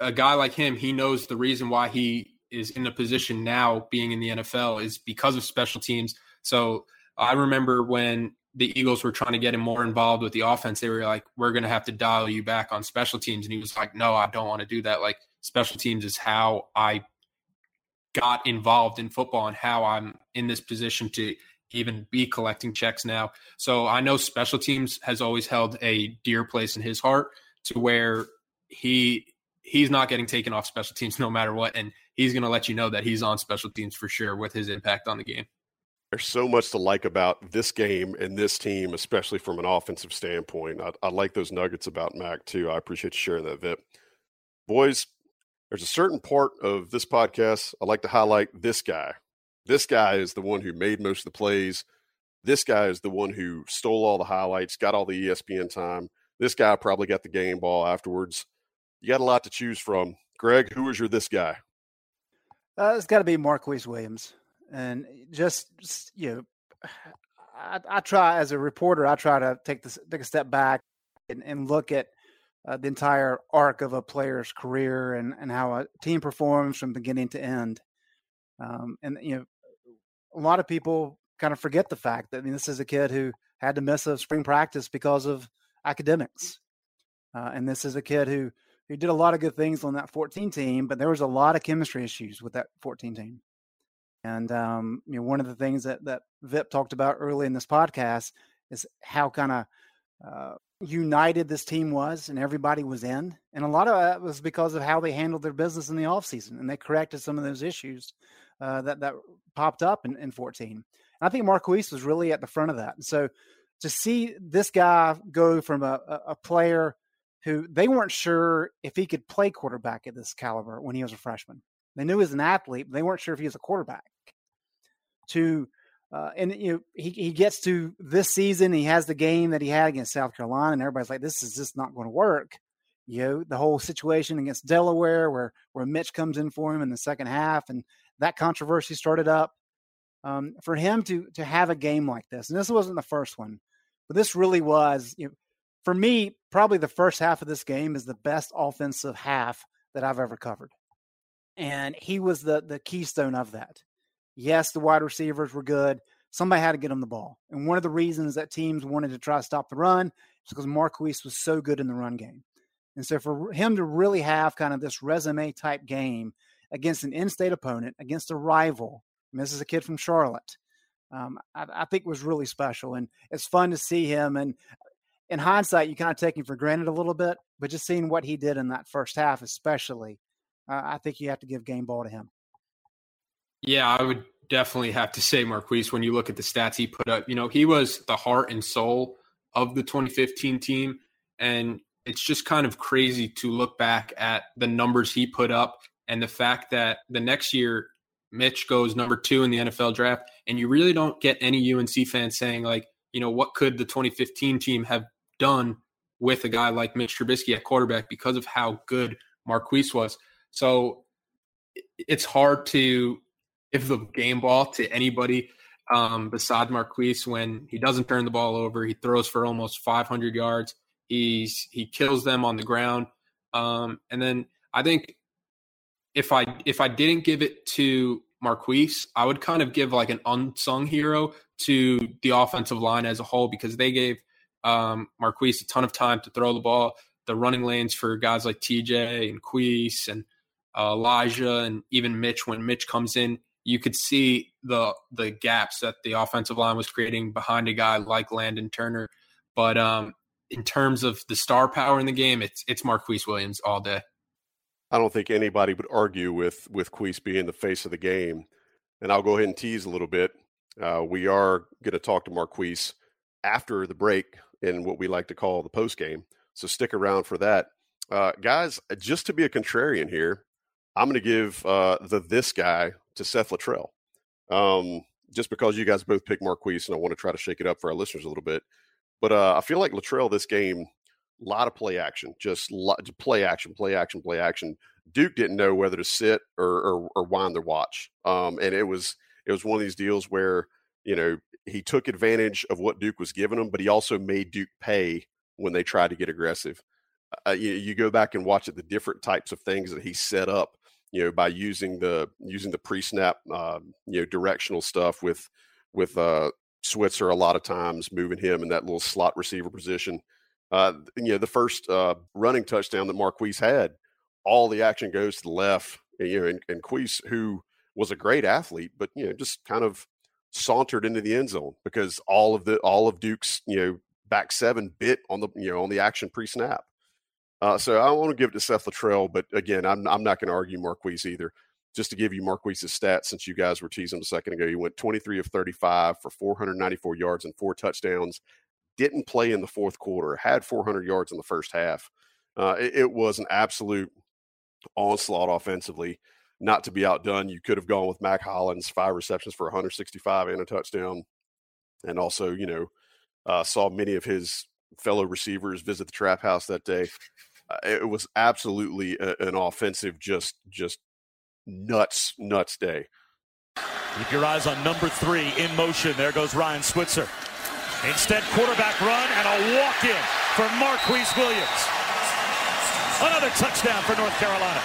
a guy like him, he knows the reason why he is in a position now being in the NFL is because of special teams so I remember when the Eagles were trying to get him more involved with the offense, they were like, "We're going to have to dial you back on special teams," and he was like, "No, I don't want to do that. Like special teams is how I got involved in football and how I'm in this position to even be collecting checks now. So I know special teams has always held a dear place in his heart to where he he's not getting taken off special teams no matter what and he's going to let you know that he's on special teams for sure with his impact on the game. There's so much to like about this game and this team, especially from an offensive standpoint. I, I like those nuggets about Mack too. I appreciate you sharing that, Vip. Boys, there's a certain part of this podcast I like to highlight this guy. This guy is the one who made most of the plays. This guy is the one who stole all the highlights, got all the ESPN time. This guy probably got the game ball afterwards. You got a lot to choose from. Greg, who is your this guy? Uh, it's got to be Marquise Williams, and just you know, I, I, try as a reporter, I try to take this take a step back and, and look at uh, the entire arc of a player's career and and how a team performs from beginning to end. Um, and you know, a lot of people kind of forget the fact that I mean, this is a kid who had to miss a spring practice because of academics, uh, and this is a kid who who did a lot of good things on that 14 team, but there was a lot of chemistry issues with that 14 team. And um, you know, one of the things that that Vip talked about early in this podcast is how kind of uh, united this team was, and everybody was in. And a lot of that was because of how they handled their business in the off season, and they corrected some of those issues uh, that that popped up in, in 14. And I think Marquise was really at the front of that. And so to see this guy go from a, a player who they weren't sure if he could play quarterback at this caliber when he was a freshman. They knew he was an athlete, but they weren't sure if he was a quarterback. To uh, and you know he he gets to this season, he has the game that he had against South Carolina, and everybody's like, "This is just not going to work." You know the whole situation against Delaware, where where Mitch comes in for him in the second half, and that controversy started up. Um, for him to to have a game like this, and this wasn't the first one, but this really was. You know, for me, probably the first half of this game is the best offensive half that I've ever covered. And he was the the keystone of that. Yes, the wide receivers were good. Somebody had to get him the ball. And one of the reasons that teams wanted to try to stop the run is because Marquise was so good in the run game. And so for him to really have kind of this resume type game against an in-state opponent, against a rival, this is a kid from Charlotte, um, I, I, think was really special. And it's fun to see him. And in hindsight, you kind of take him for granted a little bit, but just seeing what he did in that first half, especially, uh, I think you have to give game ball to him. Yeah, I would definitely have to say Marquise when you look at the stats he put up. You know, he was the heart and soul of the 2015 team. And it's just kind of crazy to look back at the numbers he put up and the fact that the next year Mitch goes number two in the NFL draft, and you really don't get any UNC fans saying like, you know, what could the 2015 team have done with a guy like Mitch Trubisky at quarterback because of how good Marquise was. So it's hard to give the game ball to anybody um, besides Marquise when he doesn't turn the ball over. He throws for almost 500 yards. He's he kills them on the ground. Um, and then I think if I if I didn't give it to Marquise, I would kind of give like an unsung hero to the offensive line as a whole because they gave um, Marquise a ton of time to throw the ball. The running lanes for guys like TJ and Queese and uh, Elijah and even Mitch. When Mitch comes in, you could see the the gaps that the offensive line was creating behind a guy like Landon Turner. But um, in terms of the star power in the game, it's it's Marquise Williams all day. I don't think anybody would argue with with Queese being the face of the game. And I'll go ahead and tease a little bit. Uh, we are going to talk to Marquise after the break in what we like to call the post game. So stick around for that. Uh, guys, just to be a contrarian here, I'm going to give uh, the this guy to Seth Littrell. Um, just because you guys both picked Marquise, and I want to try to shake it up for our listeners a little bit. But uh, I feel like Littrell this game, a lot of play action, just play action, play action, play action. Duke didn't know whether to sit or or, or wind their watch, um, and it was it was one of these deals where you know he took advantage of what Duke was giving him, but he also made Duke pay when they tried to get aggressive. Uh, you, you, go back and watch it, the different types of things that he set up, you know, by using the using the pre-snap, uh, you know, directional stuff with with uh, Switzer a lot of times, moving him in that little slot receiver position. Uh, you know, the first uh, running touchdown that Marquise had, all the action goes to the left. You know, and, and Queese, who was a great athlete, but you know, just kind of sauntered into the end zone because all of the all of Duke's you know back seven bit on the you know on the action pre snap. Uh, so I want to give it to Seth Littrell, but again, I'm I'm not going to argue Marquise either. Just to give you Marquise's stats, since you guys were teasing a second ago, he went 23 of 35 for 494 yards and four touchdowns. Didn't play in the fourth quarter. Had 400 yards in the first half. Uh, it, it was an absolute onslaught offensively not to be outdone, you could have gone with Mack Hollins, five receptions for 165 and a touchdown. And also, you know, uh, saw many of his fellow receivers visit the trap house that day. It was absolutely a, an offensive, just just nuts, nuts day. Keep your eyes on number three in motion. There goes Ryan Switzer. Instead, quarterback run and a walk in for Marquise Williams. Another touchdown for North Carolina.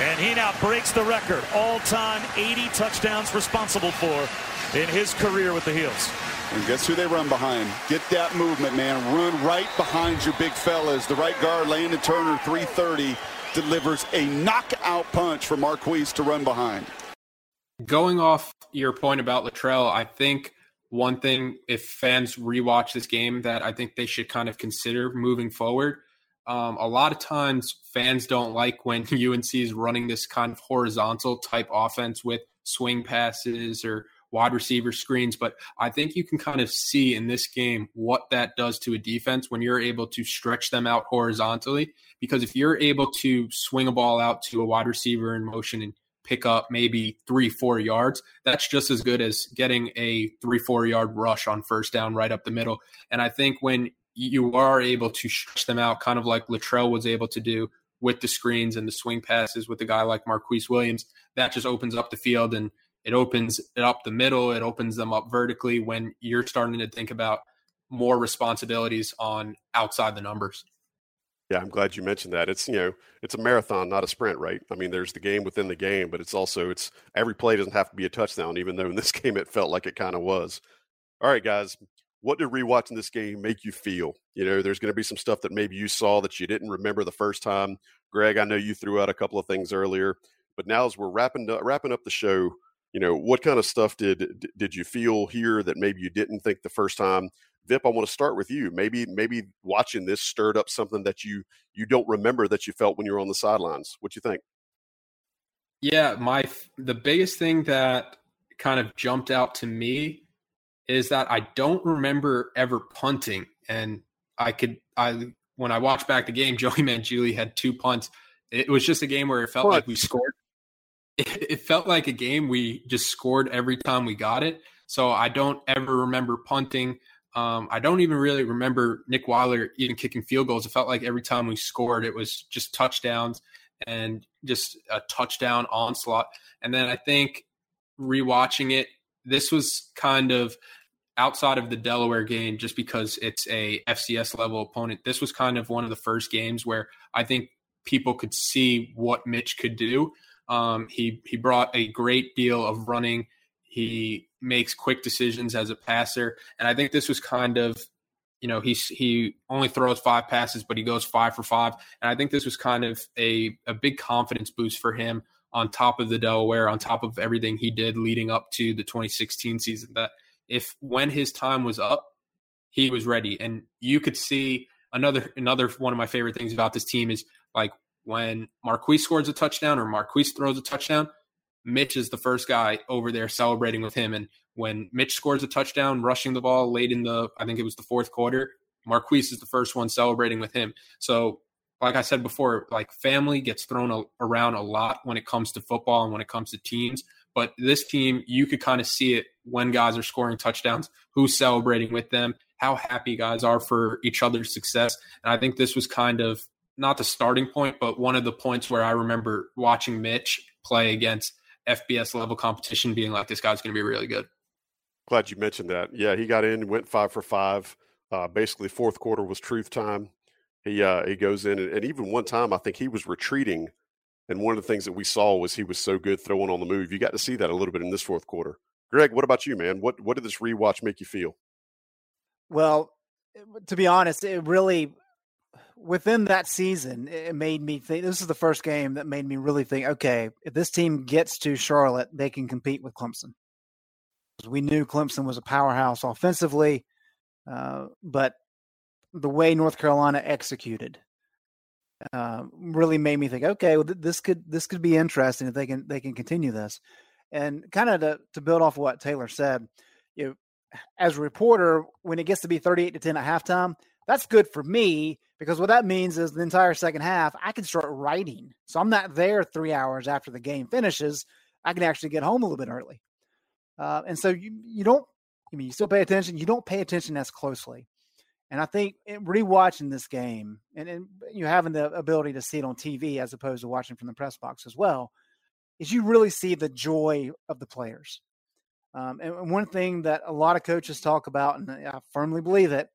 And he now breaks the record. All-time 80 touchdowns responsible for in his career with the Heels. And guess who they run behind? Get that movement, man. Run right behind your big fellas. The right guard, Landon Turner, 330, delivers a knockout punch for Marquise to run behind. Going off your point about Littrell, I think one thing, if fans rewatch this game, that I think they should kind of consider moving forward – um, a lot of times fans don't like when UNC is running this kind of horizontal type offense with swing passes or wide receiver screens. But I think you can kind of see in this game what that does to a defense when you're able to stretch them out horizontally. Because if you're able to swing a ball out to a wide receiver in motion and pick up maybe three, four yards, that's just as good as getting a three, four yard rush on first down right up the middle. And I think when you are able to stretch them out, kind of like Littrell was able to do with the screens and the swing passes with a guy like Marquise Williams. That just opens up the field and it opens it up the middle. It opens them up vertically when you're starting to think about more responsibilities on outside the numbers. Yeah, I'm glad you mentioned that. It's you know, it's a marathon, not a sprint, right? I mean, there's the game within the game, but it's also it's every play doesn't have to be a touchdown, even though in this game it felt like it kind of was. All right, guys, what did rewatching this game make you feel? You know, there's going to be some stuff that maybe you saw that you didn't remember the first time. Greg, I know you threw out a couple of things earlier, but now as we're wrapping up, wrapping up the show, you know, what kind of stuff did did you feel here that maybe you didn't think the first time? Vip, I want to start with you. Maybe maybe watching this stirred up something that you you don't remember that you felt when you were on the sidelines. What do you think? Yeah, my the biggest thing that kind of jumped out to me is that I don't remember ever punting. And I could, I when I watched back the game, Joey Mangili had two punts. It was just a game where it felt like we scored. It, it felt like a game we just scored every time we got it. So I don't ever remember punting. Um, I don't even really remember Nick Weiler even kicking field goals. It felt like every time we scored, it was just touchdowns and just a touchdown onslaught. And then I think rewatching it, this was kind of outside of the Delaware game, just because it's a FCS level opponent, this was kind of one of the first games where I think people could see what Mitch could do. Um, he he brought a great deal of running. He makes quick decisions as a passer, and I think this was kind of, you know, he's he only throws five passes, but he goes five for five, and I think this was kind of a a big confidence boost for him on top of the Delaware, on top of everything he did leading up to the 2016 season. That if when his time was up, he was ready. And you could see another another one of my favorite things about this team is like when Marquise scores a touchdown or Marquise throws a touchdown, Mitch is the first guy over there celebrating with him. And when Mitch scores a touchdown, rushing the ball late in the, I think it was the fourth quarter, Marquise is the first one celebrating with him. So, like I said before, like family gets thrown a, around a lot when it comes to football and when it comes to teams. But this team, you could kind of see it when guys are scoring touchdowns, who's celebrating with them, how happy guys are for each other's success. And I think this was kind of not the starting point, but one of the points where I remember watching Mitch play against FBS level competition, being like, this guy's going to be really good. Glad you mentioned that. Yeah, he got in, went five for five. Uh, basically, fourth quarter was truth time. He uh, he goes in, and, and even one time, I think he was retreating And one of the things that we saw was he was so good throwing on the move. You got to see that a little bit in this fourth quarter. Greg, what about you, man? What what did this rewatch make you feel? Well, to be honest, it really within that season, it made me think this is the first game that made me really think, okay, if this team gets to Charlotte, they can compete with Clemson. We knew Clemson was a powerhouse offensively, uh, but the way North Carolina executed uh, really made me think, okay, well, th- this could this could be interesting if they can they can continue this. And kind of to, to build off what Taylor said, you know, as a reporter, when it gets to be 38 to 10 at halftime, that's good for me because what that means is the entire second half, I can start writing. So I'm not there three hours after the game finishes. I can actually get home a little bit early. Uh, and so you, you don't, I mean, you still pay attention. You don't pay attention as closely. And I think rewatching this game and, and you having the ability to see it on TV as opposed to watching from the press box as well, is you really see the joy of the players. Um, and one thing that a lot of coaches talk about, and I firmly believe it,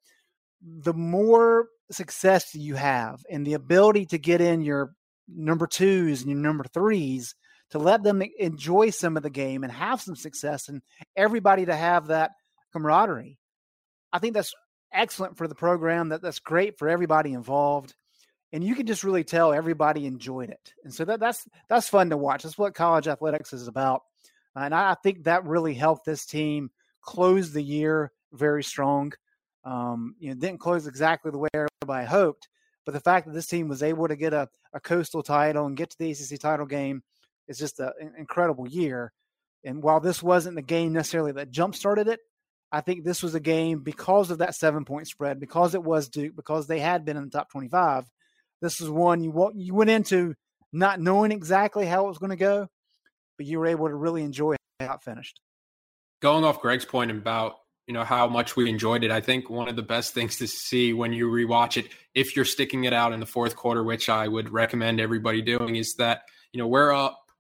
the more success you have and the ability to get in your number twos and your number threes to let them enjoy some of the game and have some success and everybody to have that camaraderie. I think that's excellent for the program. That that's great for everybody involved. And you can just really tell everybody enjoyed it. And so that that's that's fun to watch. That's what college athletics is about. And I, I think that really helped this team close the year very strong. Um, you know, didn't close exactly the way everybody hoped, but the fact that this team was able to get a, a coastal title and get to the ACC title game is just a, an incredible year. And while this wasn't the game necessarily that jump started it, I think this was a game because of that seven point spread, because it was Duke, because they had been in the top 25. This is one you you went into not knowing exactly how it was going to go, but you were able to really enjoy how it finished. Going off Greg's point about you know how much we enjoyed it. I think one of the best things to see when you rewatch it, if you're sticking it out in the fourth quarter, which I would recommend everybody doing, is that you know we're up.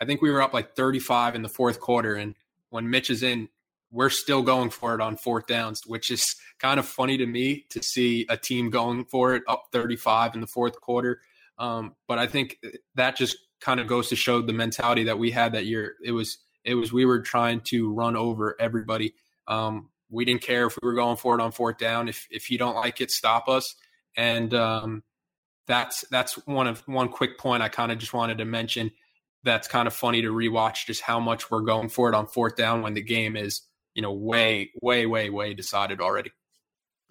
I think we were up like 35 in the fourth quarter, and when Mitch is in, we're still going for it on fourth downs, which is kind of funny to me to see a team going for it up 35 in the fourth quarter. Um, but I think that just kind of goes to show the mentality that we had that year. It was it was we were trying to run over everybody um, we didn't care if we were going for it on fourth down. If if you don't like it, stop us. And um, that's that's one of one quick point I kind of just wanted to mention. That's kind of funny to rewatch just how much we're going for it on fourth down when the game is you know way way way way decided already.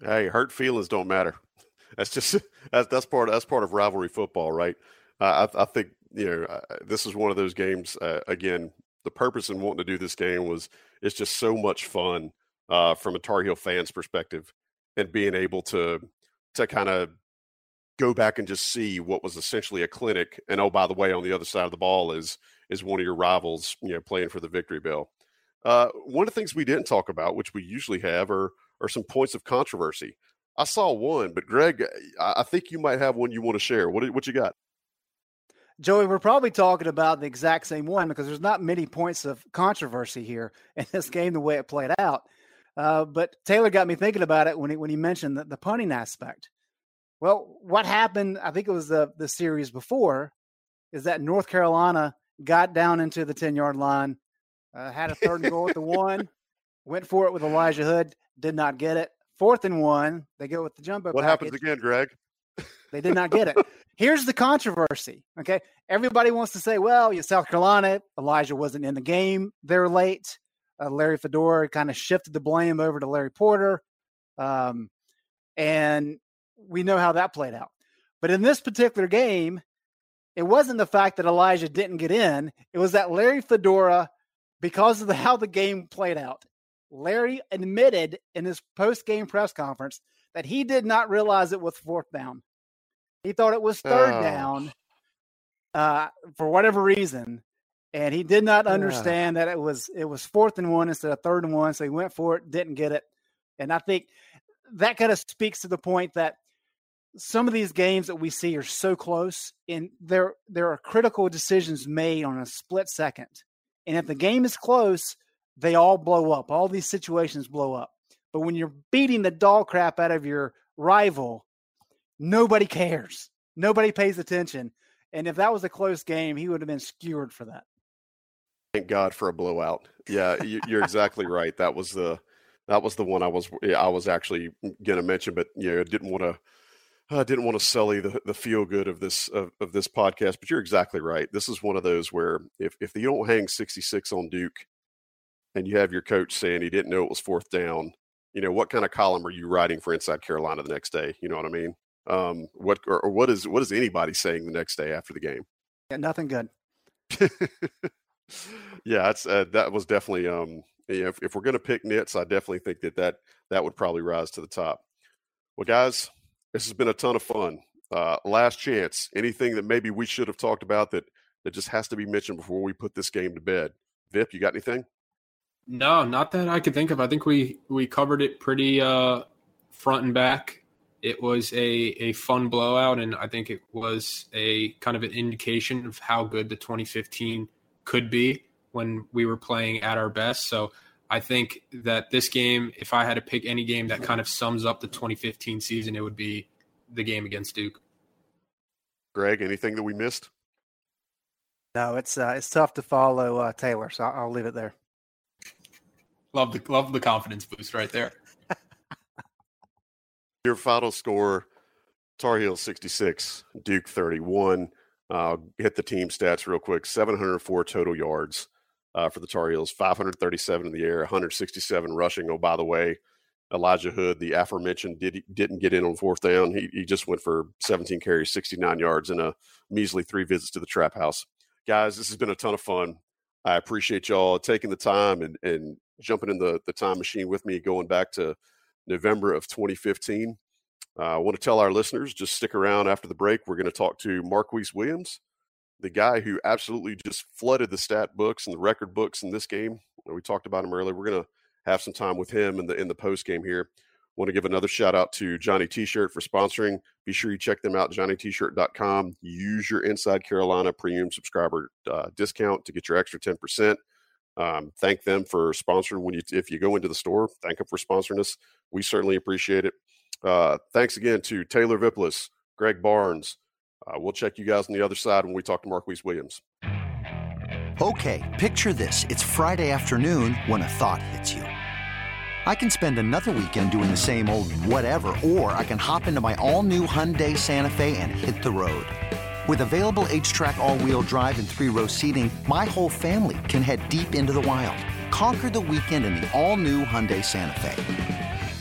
Hey, hurt feelings don't matter. That's just that's that's part of, that's part of rivalry football, right? Uh, I, I, think you know uh, this is one of those games. Uh, again, the purpose in wanting to do this game was it's just so much fun uh, from a Tar Heel fan's perspective, and being able to to kind of go back and just see what was essentially a clinic. And oh, by the way, on the other side of the ball is is one of your rivals, you know, playing for the victory bell. Uh, one of the things we didn't talk about, which we usually have, are are some points of controversy. I saw one, but Greg, I think you might have one you want to share. What what you got? Joey, we're probably talking about the exact same one because there's not many points of controversy here in this game the way it played out. Uh, but Taylor got me thinking about it when he when he mentioned the, the punting aspect. Well, what happened? I think it was the the series before, is that North Carolina got down into the ten yard line, uh, had a third and goal at the one, went for it with Elijah Hood, did not get it. Fourth and one, they go with the jumbo. What package. happens again, Greg? They did not get it. Here's the controversy. Okay. Everybody wants to say, well, you South Carolina, Elijah wasn't in the game. They're late. Uh, Larry Fedora kind of shifted the blame over to Larry Porter. Um, and we know how that played out. But in this particular game, it wasn't the fact that Elijah didn't get in, it was that Larry Fedora, because of the, how the game played out, Larry admitted in his post game press conference that he did not realize it was fourth down. He thought it was third oh. down uh, for whatever reason, and he did not understand yeah. that it was it was fourth and one instead of third and one. So he went for it, didn't get it, and I think that kind of speaks to the point that some of these games that we see are so close, and there there are critical decisions made on a split second, and if the game is close, they all blow up. All these situations blow up. But when you're beating the doll crap out of your rival, nobody cares. Nobody pays attention. And if that was a close game, he would have been skewered for that. Thank God for a blowout. Yeah, you're exactly right. That was the that was the one I was I was actually going to mention, but you know, didn't want to. I didn't want to sully the, the feel good of this of, of this podcast, but you're exactly right. This is one of those where if if you don't hang 66 on Duke, and you have your coach saying he didn't know it was fourth down, you know what kind of column are you writing for Inside Carolina the next day? You know what I mean? Um, what or, or what is what is anybody saying the next day after the game? Yeah, nothing good. yeah, that's uh, that was definitely um, if, if we're going to pick nits, I definitely think that that that would probably rise to the top. Well, guys, this has been a ton of fun. Uh, last chance. Anything that maybe we should have talked about that that just has to be mentioned before we put this game to bed? Vip, you got anything? No, not that I could think of. I think we we covered it pretty uh, front and back. It was a a fun blowout, and I think it was a kind of an indication of how good the 2015 could be when we were playing at our best. So I think that this game, if I had to pick any game that kind of sums up the 2015 season, it would be the game against Duke. Greg, anything that we missed? No, it's uh, it's tough to follow uh, Taylor, so I'll, I'll leave it there. Love the love the confidence boost right there. Your final score: Tar Heels 66, Duke 31. Hit the team stats real quick: 704 total yards uh, for the Tar Heels, 537 in the air, 167 rushing. Oh, by the way, Elijah Hood, the aforementioned, did didn't get in on fourth down. He he just went for 17 carries, 69 yards, and a measly three visits to the trap house. Guys, this has been a ton of fun. I appreciate y'all taking the time and and jumping in the, the time machine with me, going back to November of 2015. Uh, I want to tell our listeners just stick around after the break. We're going to talk to Marquise Williams, the guy who absolutely just flooded the stat books and the record books in this game. We talked about him earlier. We're going to have some time with him in the in the post game here. Want to give another shout out to Johnny T-shirt for sponsoring. Be sure you check them out, johnnytshirt.com. Use your Inside Carolina premium subscriber uh, discount to get your extra 10%. Um, thank them for sponsoring when you if you go into the store. Thank them for sponsoring us. We certainly appreciate it. Uh, thanks again to Taylor Vippolis, Greg Barnes. Uh, we'll check you guys on the other side when we talk to Marquise Williams. Okay, picture this: it's Friday afternoon when a thought hits you. I can spend another weekend doing the same old whatever, or I can hop into my all-new Hyundai Santa Fe and hit the road. With available H-Track all-wheel drive and three-row seating, my whole family can head deep into the wild. Conquer the weekend in the all-new Hyundai Santa Fe.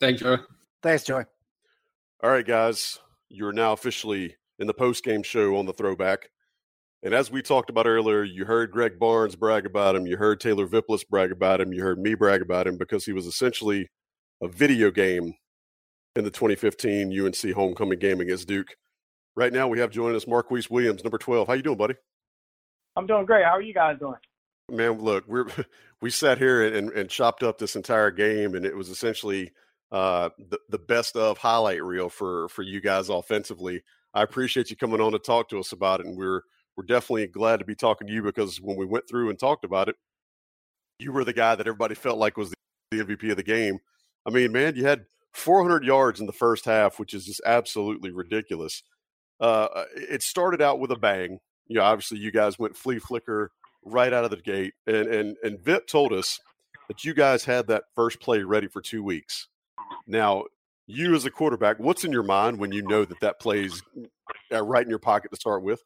Thanks, Joy. Thanks, Joy. All right, guys, you're now officially in the post game show on the throwback. And as we talked about earlier, you heard Greg Barnes brag about him. You heard Taylor Vippolis brag about him. You heard me brag about him because he was essentially a video game in the 2015 UNC homecoming game against Duke. Right now, we have joining us Marquise Williams, number 12. How you doing, buddy? I'm doing great. How are you guys doing? Man, look, we're we sat here and, and chopped up this entire game, and it was essentially – uh, the, the best of highlight reel for for you guys offensively. I appreciate you coming on to talk to us about it, and we're we're definitely glad to be talking to you because when we went through and talked about it, you were the guy that everybody felt like was the MVP of the game. I mean, man, you had 400 yards in the first half, which is just absolutely ridiculous. Uh, uh, it started out with a bang. You know, obviously, you guys went flea flicker right out of the gate, and and and Vip told us that you guys had that first play ready for two weeks. Now, you as a quarterback, what's in your mind when you know that that plays uh, right in your pocket to start with?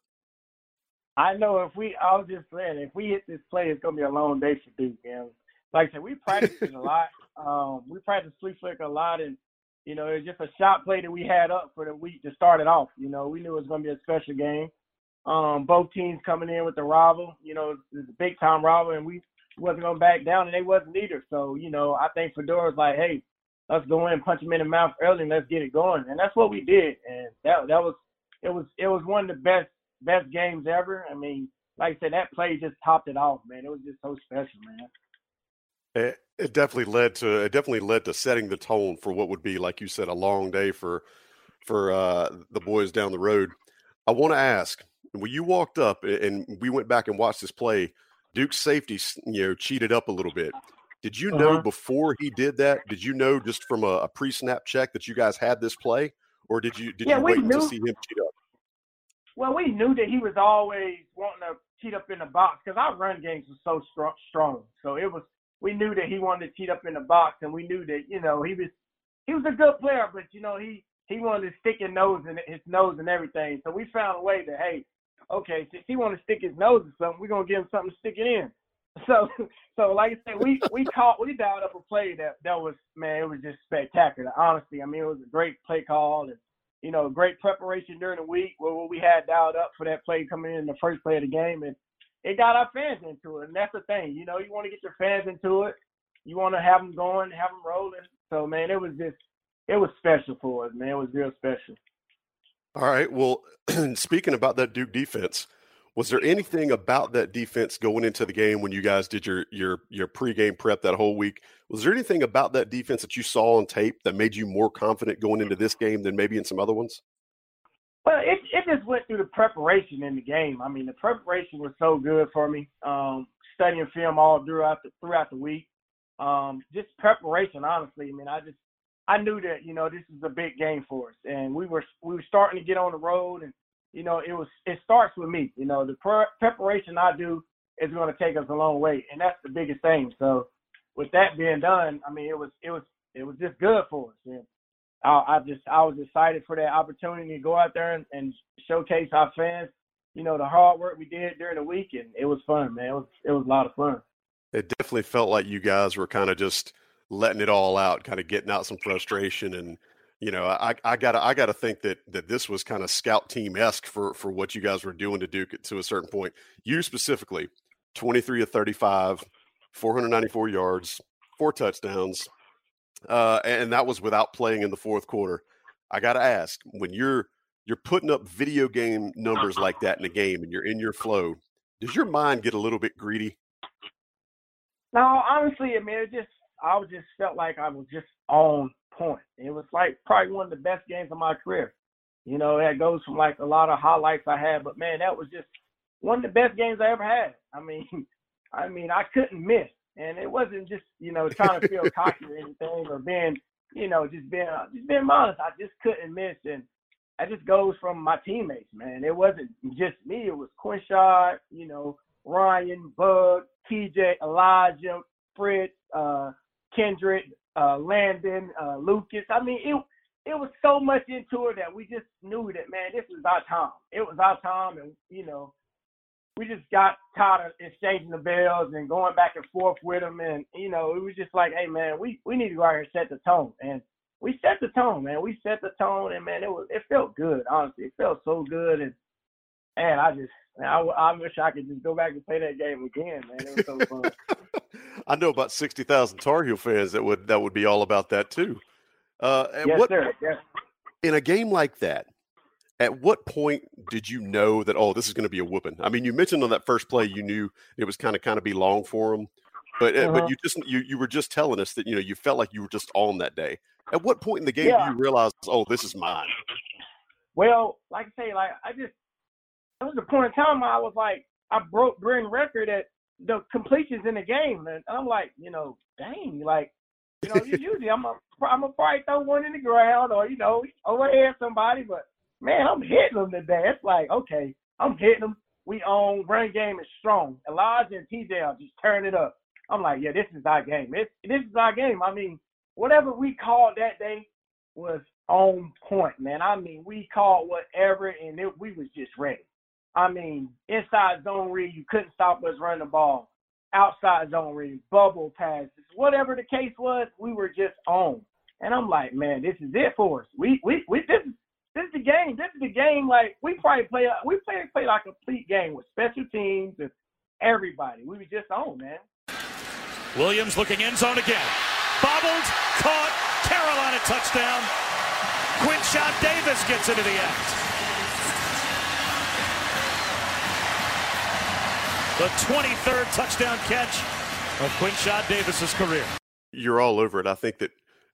I know if we, I was just saying, if we hit this play, it's gonna be a long day for Duke. And like I said, we practiced a lot. Um, we practiced flea flick a lot, and you know, it was just a shot play that we had up for the week to start it off. You know, we knew it was gonna be a special game. Um, both teams coming in with the rival. You know, it's a big time rival, and we wasn't gonna back down, and they wasn't either. So you know, I think Fedora was like, hey, let's go in, punch him in the mouth early, and let's get it going. And that's what we did. And that that was it was it was one of the best best games ever. I mean, like I said, that play just topped it off, man. It was just so special, man. It, it definitely led to it definitely led to setting the tone for what would be, like you said, a long day for for uh, the boys down the road. I want to ask when you walked up and we went back and watched this play, Duke's safety, you know, cheated up a little bit. Did you know uh-huh. before he did that? Did you know just from a, a, pre-snap check that you guys had this play, or did you did yeah, you wait knew, to see him cheat up? Well, we knew that he was always wanting to cheat up in the box because our run games was so strong. Strong, so it was we knew that he wanted to cheat up in the box, and we knew that you know he was he was a good player, but you know he he wanted to stick his nose in his nose and everything. So we found a way to hey, okay, since he wanted to stick his nose in something, we're gonna give him something to stick it in. So, so like I said, we we caught we dialed up a play that that was man, it was just spectacular. Honestly, I mean, it was a great play call and you know great preparation during the week where we had dialed up for that play coming in the first play of the game, and it got our fans into it. And that's the thing, you know, you want to get your fans into it, you want to have them going, have them rolling. So man, it was just it was special for us, man. It was real special. All right. Well, speaking about that Duke defense, was there anything about that defense going into the game when you guys did your your your pregame prep that whole week? Was there anything about that defense that you saw on tape that made you more confident going into this game than maybe in some other ones? Well, it it just went through the preparation in the game. I mean, the preparation was so good for me. Um, studying film all throughout the throughout the week. Um, just preparation, honestly. I mean, I just I knew that you know this is a big game for us, and we were we were starting to get on the road and you know, it was it starts with me. You know, the pre- preparation I do is going to take us a long way, and that's the biggest thing. So, with that being done, I mean, it was it was it was just good for us. And I, I just I was excited for that opportunity to go out there and, and showcase our fans. You know, the hard work we did during the week, and it was fun, man. It was it was a lot of fun. It definitely felt like you guys were kind of just letting it all out, kind of getting out some frustration and you know, I, I gotta I gotta think that that this was kind of scout team esque for for what you guys were doing to Duke to a certain point. You specifically, twenty three of thirty five, four hundred ninety four yards, four touchdowns, uh, and that was without playing in the fourth quarter. I gotta ask, when you're you're putting up video game numbers like that in a game and you're in your flow, does your mind get a little bit greedy? No, honestly, I mean, it just I just felt like I was just on point. It was like probably one of the best games of my career. You know, that goes from like a lot of highlights I had, but man, that was just one of the best games I ever had. I mean, I mean, I couldn't miss, and it wasn't just you know trying to feel cocky or anything or being you know just being just being honest. I just couldn't miss, and that just goes from my teammates, man. It wasn't just me. It was Quinshad, you know, Ryan, Bug, TJ, Elijah, Fritz, uh, Kendrick, uh, Landon, uh, Lucas. I mean, it it was so much into it that we just knew that man, this was our time. It was our time, and you know, we just got tired of exchanging the bells and going back and forth with them, and you know, it was just like, hey man, we we need to go out here and set the tone, and we set the tone, man. We set the tone, and man, it was it felt good. Honestly, it felt so good, and and I just I, I wish I could just go back and play that game again, man. It was so fun. I know about sixty thousand Tar Heel fans that would that would be all about that too. Uh, yes, what, sir. Yes. In a game like that, at what point did you know that oh this is going to be a whooping? I mean, you mentioned on that first play you knew it was kind of kind of be long for them, but uh-huh. but you just you you were just telling us that you know you felt like you were just on that day. At what point in the game yeah. do you realize oh this is mine? Well, like I say, like I just there was a point in time I was like I broke Bryn record at the completions in the game, and I'm like, you know, dang, like, you know, usually I'm a, I'm a probably throw one in the ground or you know overhead somebody, but man, I'm hitting them today. It's like, okay, I'm hitting them. We own run game is strong. Elijah and TJ are just turn it up. I'm like, yeah, this is our game. It's, this is our game. I mean, whatever we called that day was on point, man. I mean, we called whatever, and it, we was just ready. I mean, inside zone read, you couldn't stop us running the ball. Outside zone read, bubble passes, whatever the case was, we were just on. And I'm like, man, this is it for us. We we we this is this is the game. This is the game. Like we probably play we play play like a complete game with special teams and everybody. We were just on, man. Williams looking end zone again. Bobbled, caught, Carolina touchdown. Quinshad Davis gets into the end. The 23rd touchdown catch of Quinshad Davis's career. You're all over it. I think that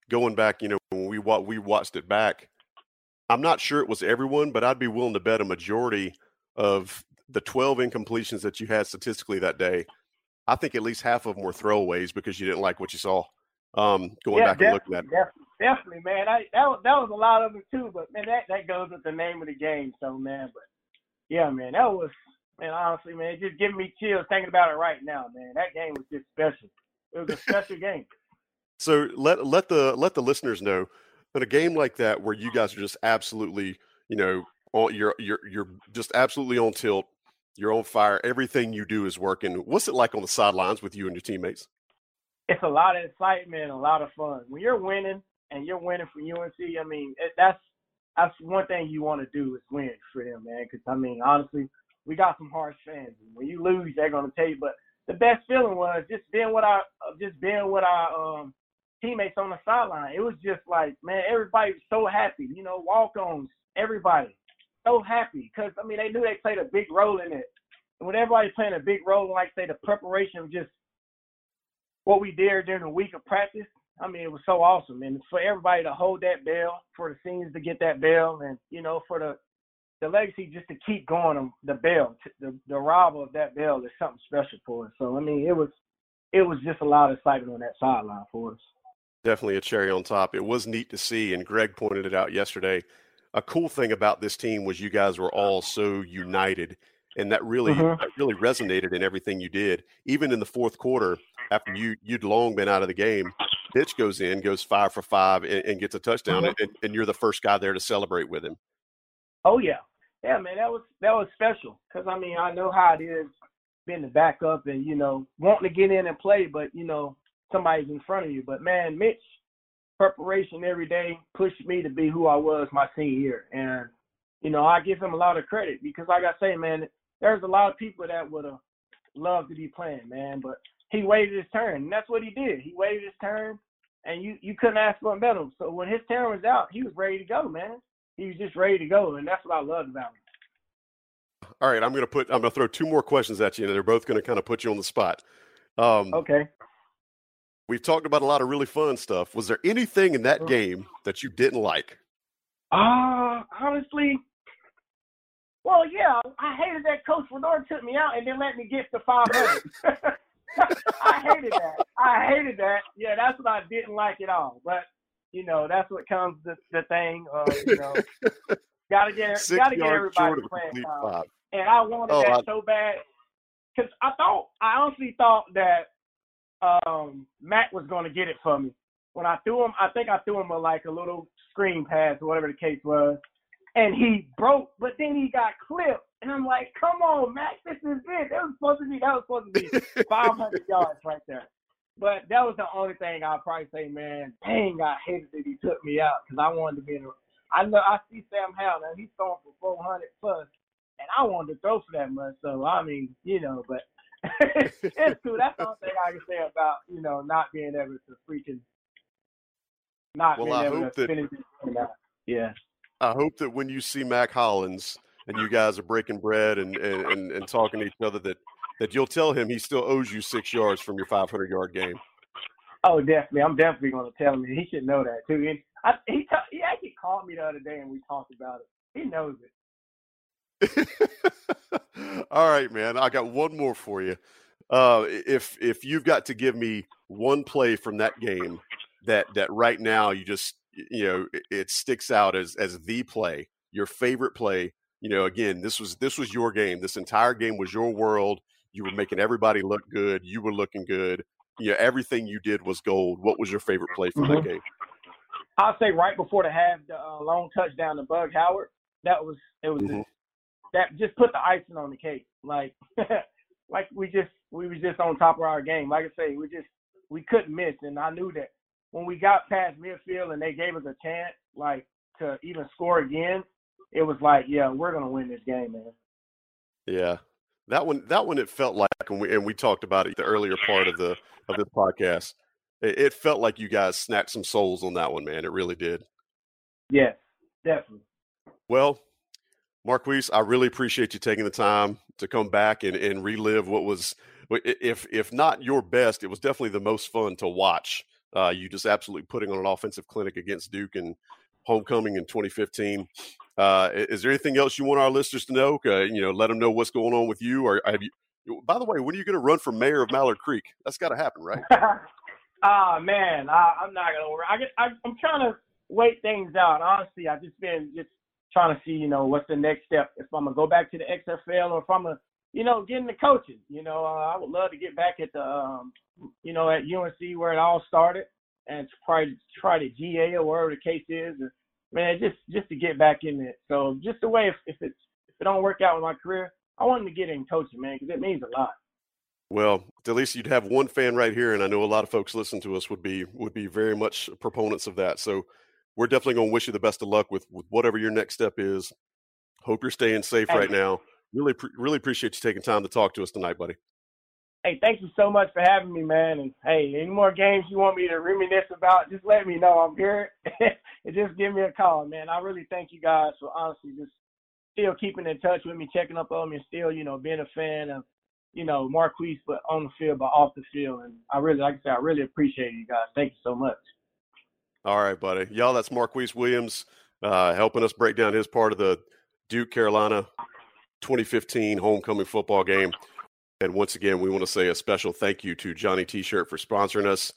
going back, you know, when we we watched it back, I'm not sure it was everyone, but I'd be willing to bet a majority of the 12 incompletions that you had statistically that day. I think at least half of them were throwaways because you didn't like what you saw. Um, going yeah, back and looking at it. Definitely, definitely, man. I, that was that was a lot of it too, but man, that that goes with the name of the game. So man, but yeah, man, that was man. Honestly, man, just giving me chills thinking about it right now, man. That game was just special. It was a special game. So let let the let the listeners know in a game like that where you guys are just absolutely, you know, on, you're you're you're just absolutely on tilt. You're on fire. Everything you do is working. What's it like on the sidelines with you and your teammates? it's a lot of excitement, a lot of fun. When you're winning and you're winning for UNC, I mean, it, that's that's one thing you want to do is win for them, man. Because I mean, honestly, we got some harsh fans. When you lose, they're gonna tell you. But the best feeling was just being with our just being with our um, teammates on the sideline. It was just like, man, everybody was so happy. You know, walk-ons, everybody so happy because I mean they knew they played a big role in it. And when everybody's playing a big role, like say the preparation of just what we did during the week of practice, I mean, it was so awesome. And for everybody to hold that bell, for the seniors to get that bell, and you know, for the the legacy just to keep going, the bell, the the arrival of that bell is something special for us. So I mean, it was it was just a lot of excitement on that sideline for us. Definitely a cherry on top. It was neat to see, and Greg pointed it out yesterday. A cool thing about this team was you guys were all so united and that really Mhm. that really resonated in everything you did. Even in the fourth quarter, after you you'd long been out of the game, Mitch goes in, goes five for five, and, and gets a touchdown, Mhm. and, and you're the first guy there to celebrate with him. Oh yeah, yeah, man, that was that was special because I mean I know how it is being the backup and you know wanting to get in and play, but you know somebody's in front of you. But man, Mitch, preparation every day pushed me to be who I was my senior year, and you know I give him a lot of credit because like I say, man, there's a lot of people that would have loved to be playing, man, but he waited his turn, and that's what he did. He waited his turn, and you you couldn't ask for a better. So when his turn was out, he was ready to go, man. He was just ready to go, and that's what I loved about him. All right, I'm gonna put I'm gonna throw two more questions at you, and they're both gonna kind of put you on the spot. Um, Okay. We've talked about a lot of really fun stuff. Was there anything in that game that you didn't like? Uh, honestly, well, yeah, I hated that Coach Fedora took me out and then let me get the 500. I hated that. I hated that. Yeah, that's what I didn't like at all. But you know, that's what comes the the thing. Uh, you know, gotta get gotta get everybody short of a playing time. and I wanted Oh, that I- so bad because I thought I honestly thought that um, Matt was going to get it for me when I threw him. I think I threw him a like a little screen pass or whatever the case was, and he broke. But then he got clipped, and I'm like, "Come on, Matt, this is it. That was supposed to be. That was supposed to be 500 yards right there." But that was the only thing I'd probably say, man. Dang, I hated that he took me out because I wanted to be in. A, I know I see Sam Howell and He's throwing for 400 plus, and I wanted to throw for that much. So I mean, you know, but it's cool. That's the only thing I can say about you know not being able to freaking not Well, being I able hope to that- finish it. Yeah. I hope that when you see Mack Hollins and you guys are breaking bread and, and, and, and talking to each other, that, that you'll tell him he still owes you six yards from your 500 yard game. Oh, definitely. I'm definitely going to tell him. He should know that too. And I, he ta- he actually called me the other day and we talked about it. He knows it. All right, man. I got one more for you. Uh, if if you've got to give me one play from that game that that right now you just you know it, it sticks out as as the play, your favorite play. You know, again, this was this was your game. This entire game was your world. You were making everybody look good. You were looking good. You know, everything you did was gold. What was your favorite play from that Mhm. game? I'll say right before the half, the uh, long touchdown to Bug Howard. That was it was Mhm. that just put the icing on the cake. Like like we just we was just on top of our game. Like I say, we just we couldn't miss, and I knew that when we got past midfield and they gave us a chance, like to even score again, it was like, yeah, we're gonna win this game, man. Yeah, that one that one it felt like and we and we talked about it the earlier part of the of this podcast. It, it felt like you guys snapped some souls on that one, man. It really did. Yes, definitely. Well, Marquise, I really appreciate you taking the time to come back and, and relive what was, if if not your best, it was definitely the most fun to watch. Uh, you just absolutely putting on an offensive clinic against Duke and homecoming in 2015. Uh, is there anything else you want our listeners to know? Uh, you know, let them know what's going on with you, or have you? By the way, when are you going to run for mayor of Mallard Creek? That's got to happen, right? Ah, man, I, I'm not gonna worry. I get, I, I'm trying to wait things out. Honestly, I've just been just trying to see, you know, what's the next step. If I'm gonna go back to the XFL or if I'm gonna, you know, get into coaching. You know, uh, I would love to get back at the, um, you know, at UNC where it all started, and try to try the GA or wherever the case is. And, man, just just to get back in it. So just the way if, if it's if it don't work out with my career, I wanted to get in coaching, man, because it means a lot. Well, at least you'd have one fan right here, and I know a lot of folks listening to us would be would be very much proponents of that. So we're definitely going to wish you the best of luck with, with whatever your next step is. Hope you're staying safe Thank right now. Really, really appreciate you taking time to talk to us tonight, buddy. Hey, thank you so much for having me, man. And hey, any more games you want me to reminisce about, just let me know. I'm here. and just give me a call, man. I really thank you guys for honestly just still keeping in touch with me, checking up on me, and still, you know, being a fan of, you know, Marquise, but on the field, but off the field. And I really, like I said, I really appreciate you guys. Thank you so much. All right, buddy. Y'all, that's Marquise Williams uh, helping us break down his part of the Duke Carolina 2015 homecoming football game. And once again, we want to say a special thank you to Johnny T shirt for sponsoring us.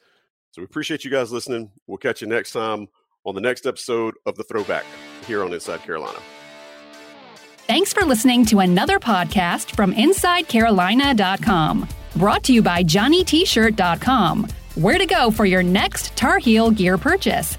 So we appreciate you guys listening. We'll catch you next time on the next episode of The Throwback here on Inside Carolina. Thanks for listening to another podcast from InsideCarolina.com. Brought to you by JohnnyT-shirt.com. Where to go for your next Tar Heel gear purchase.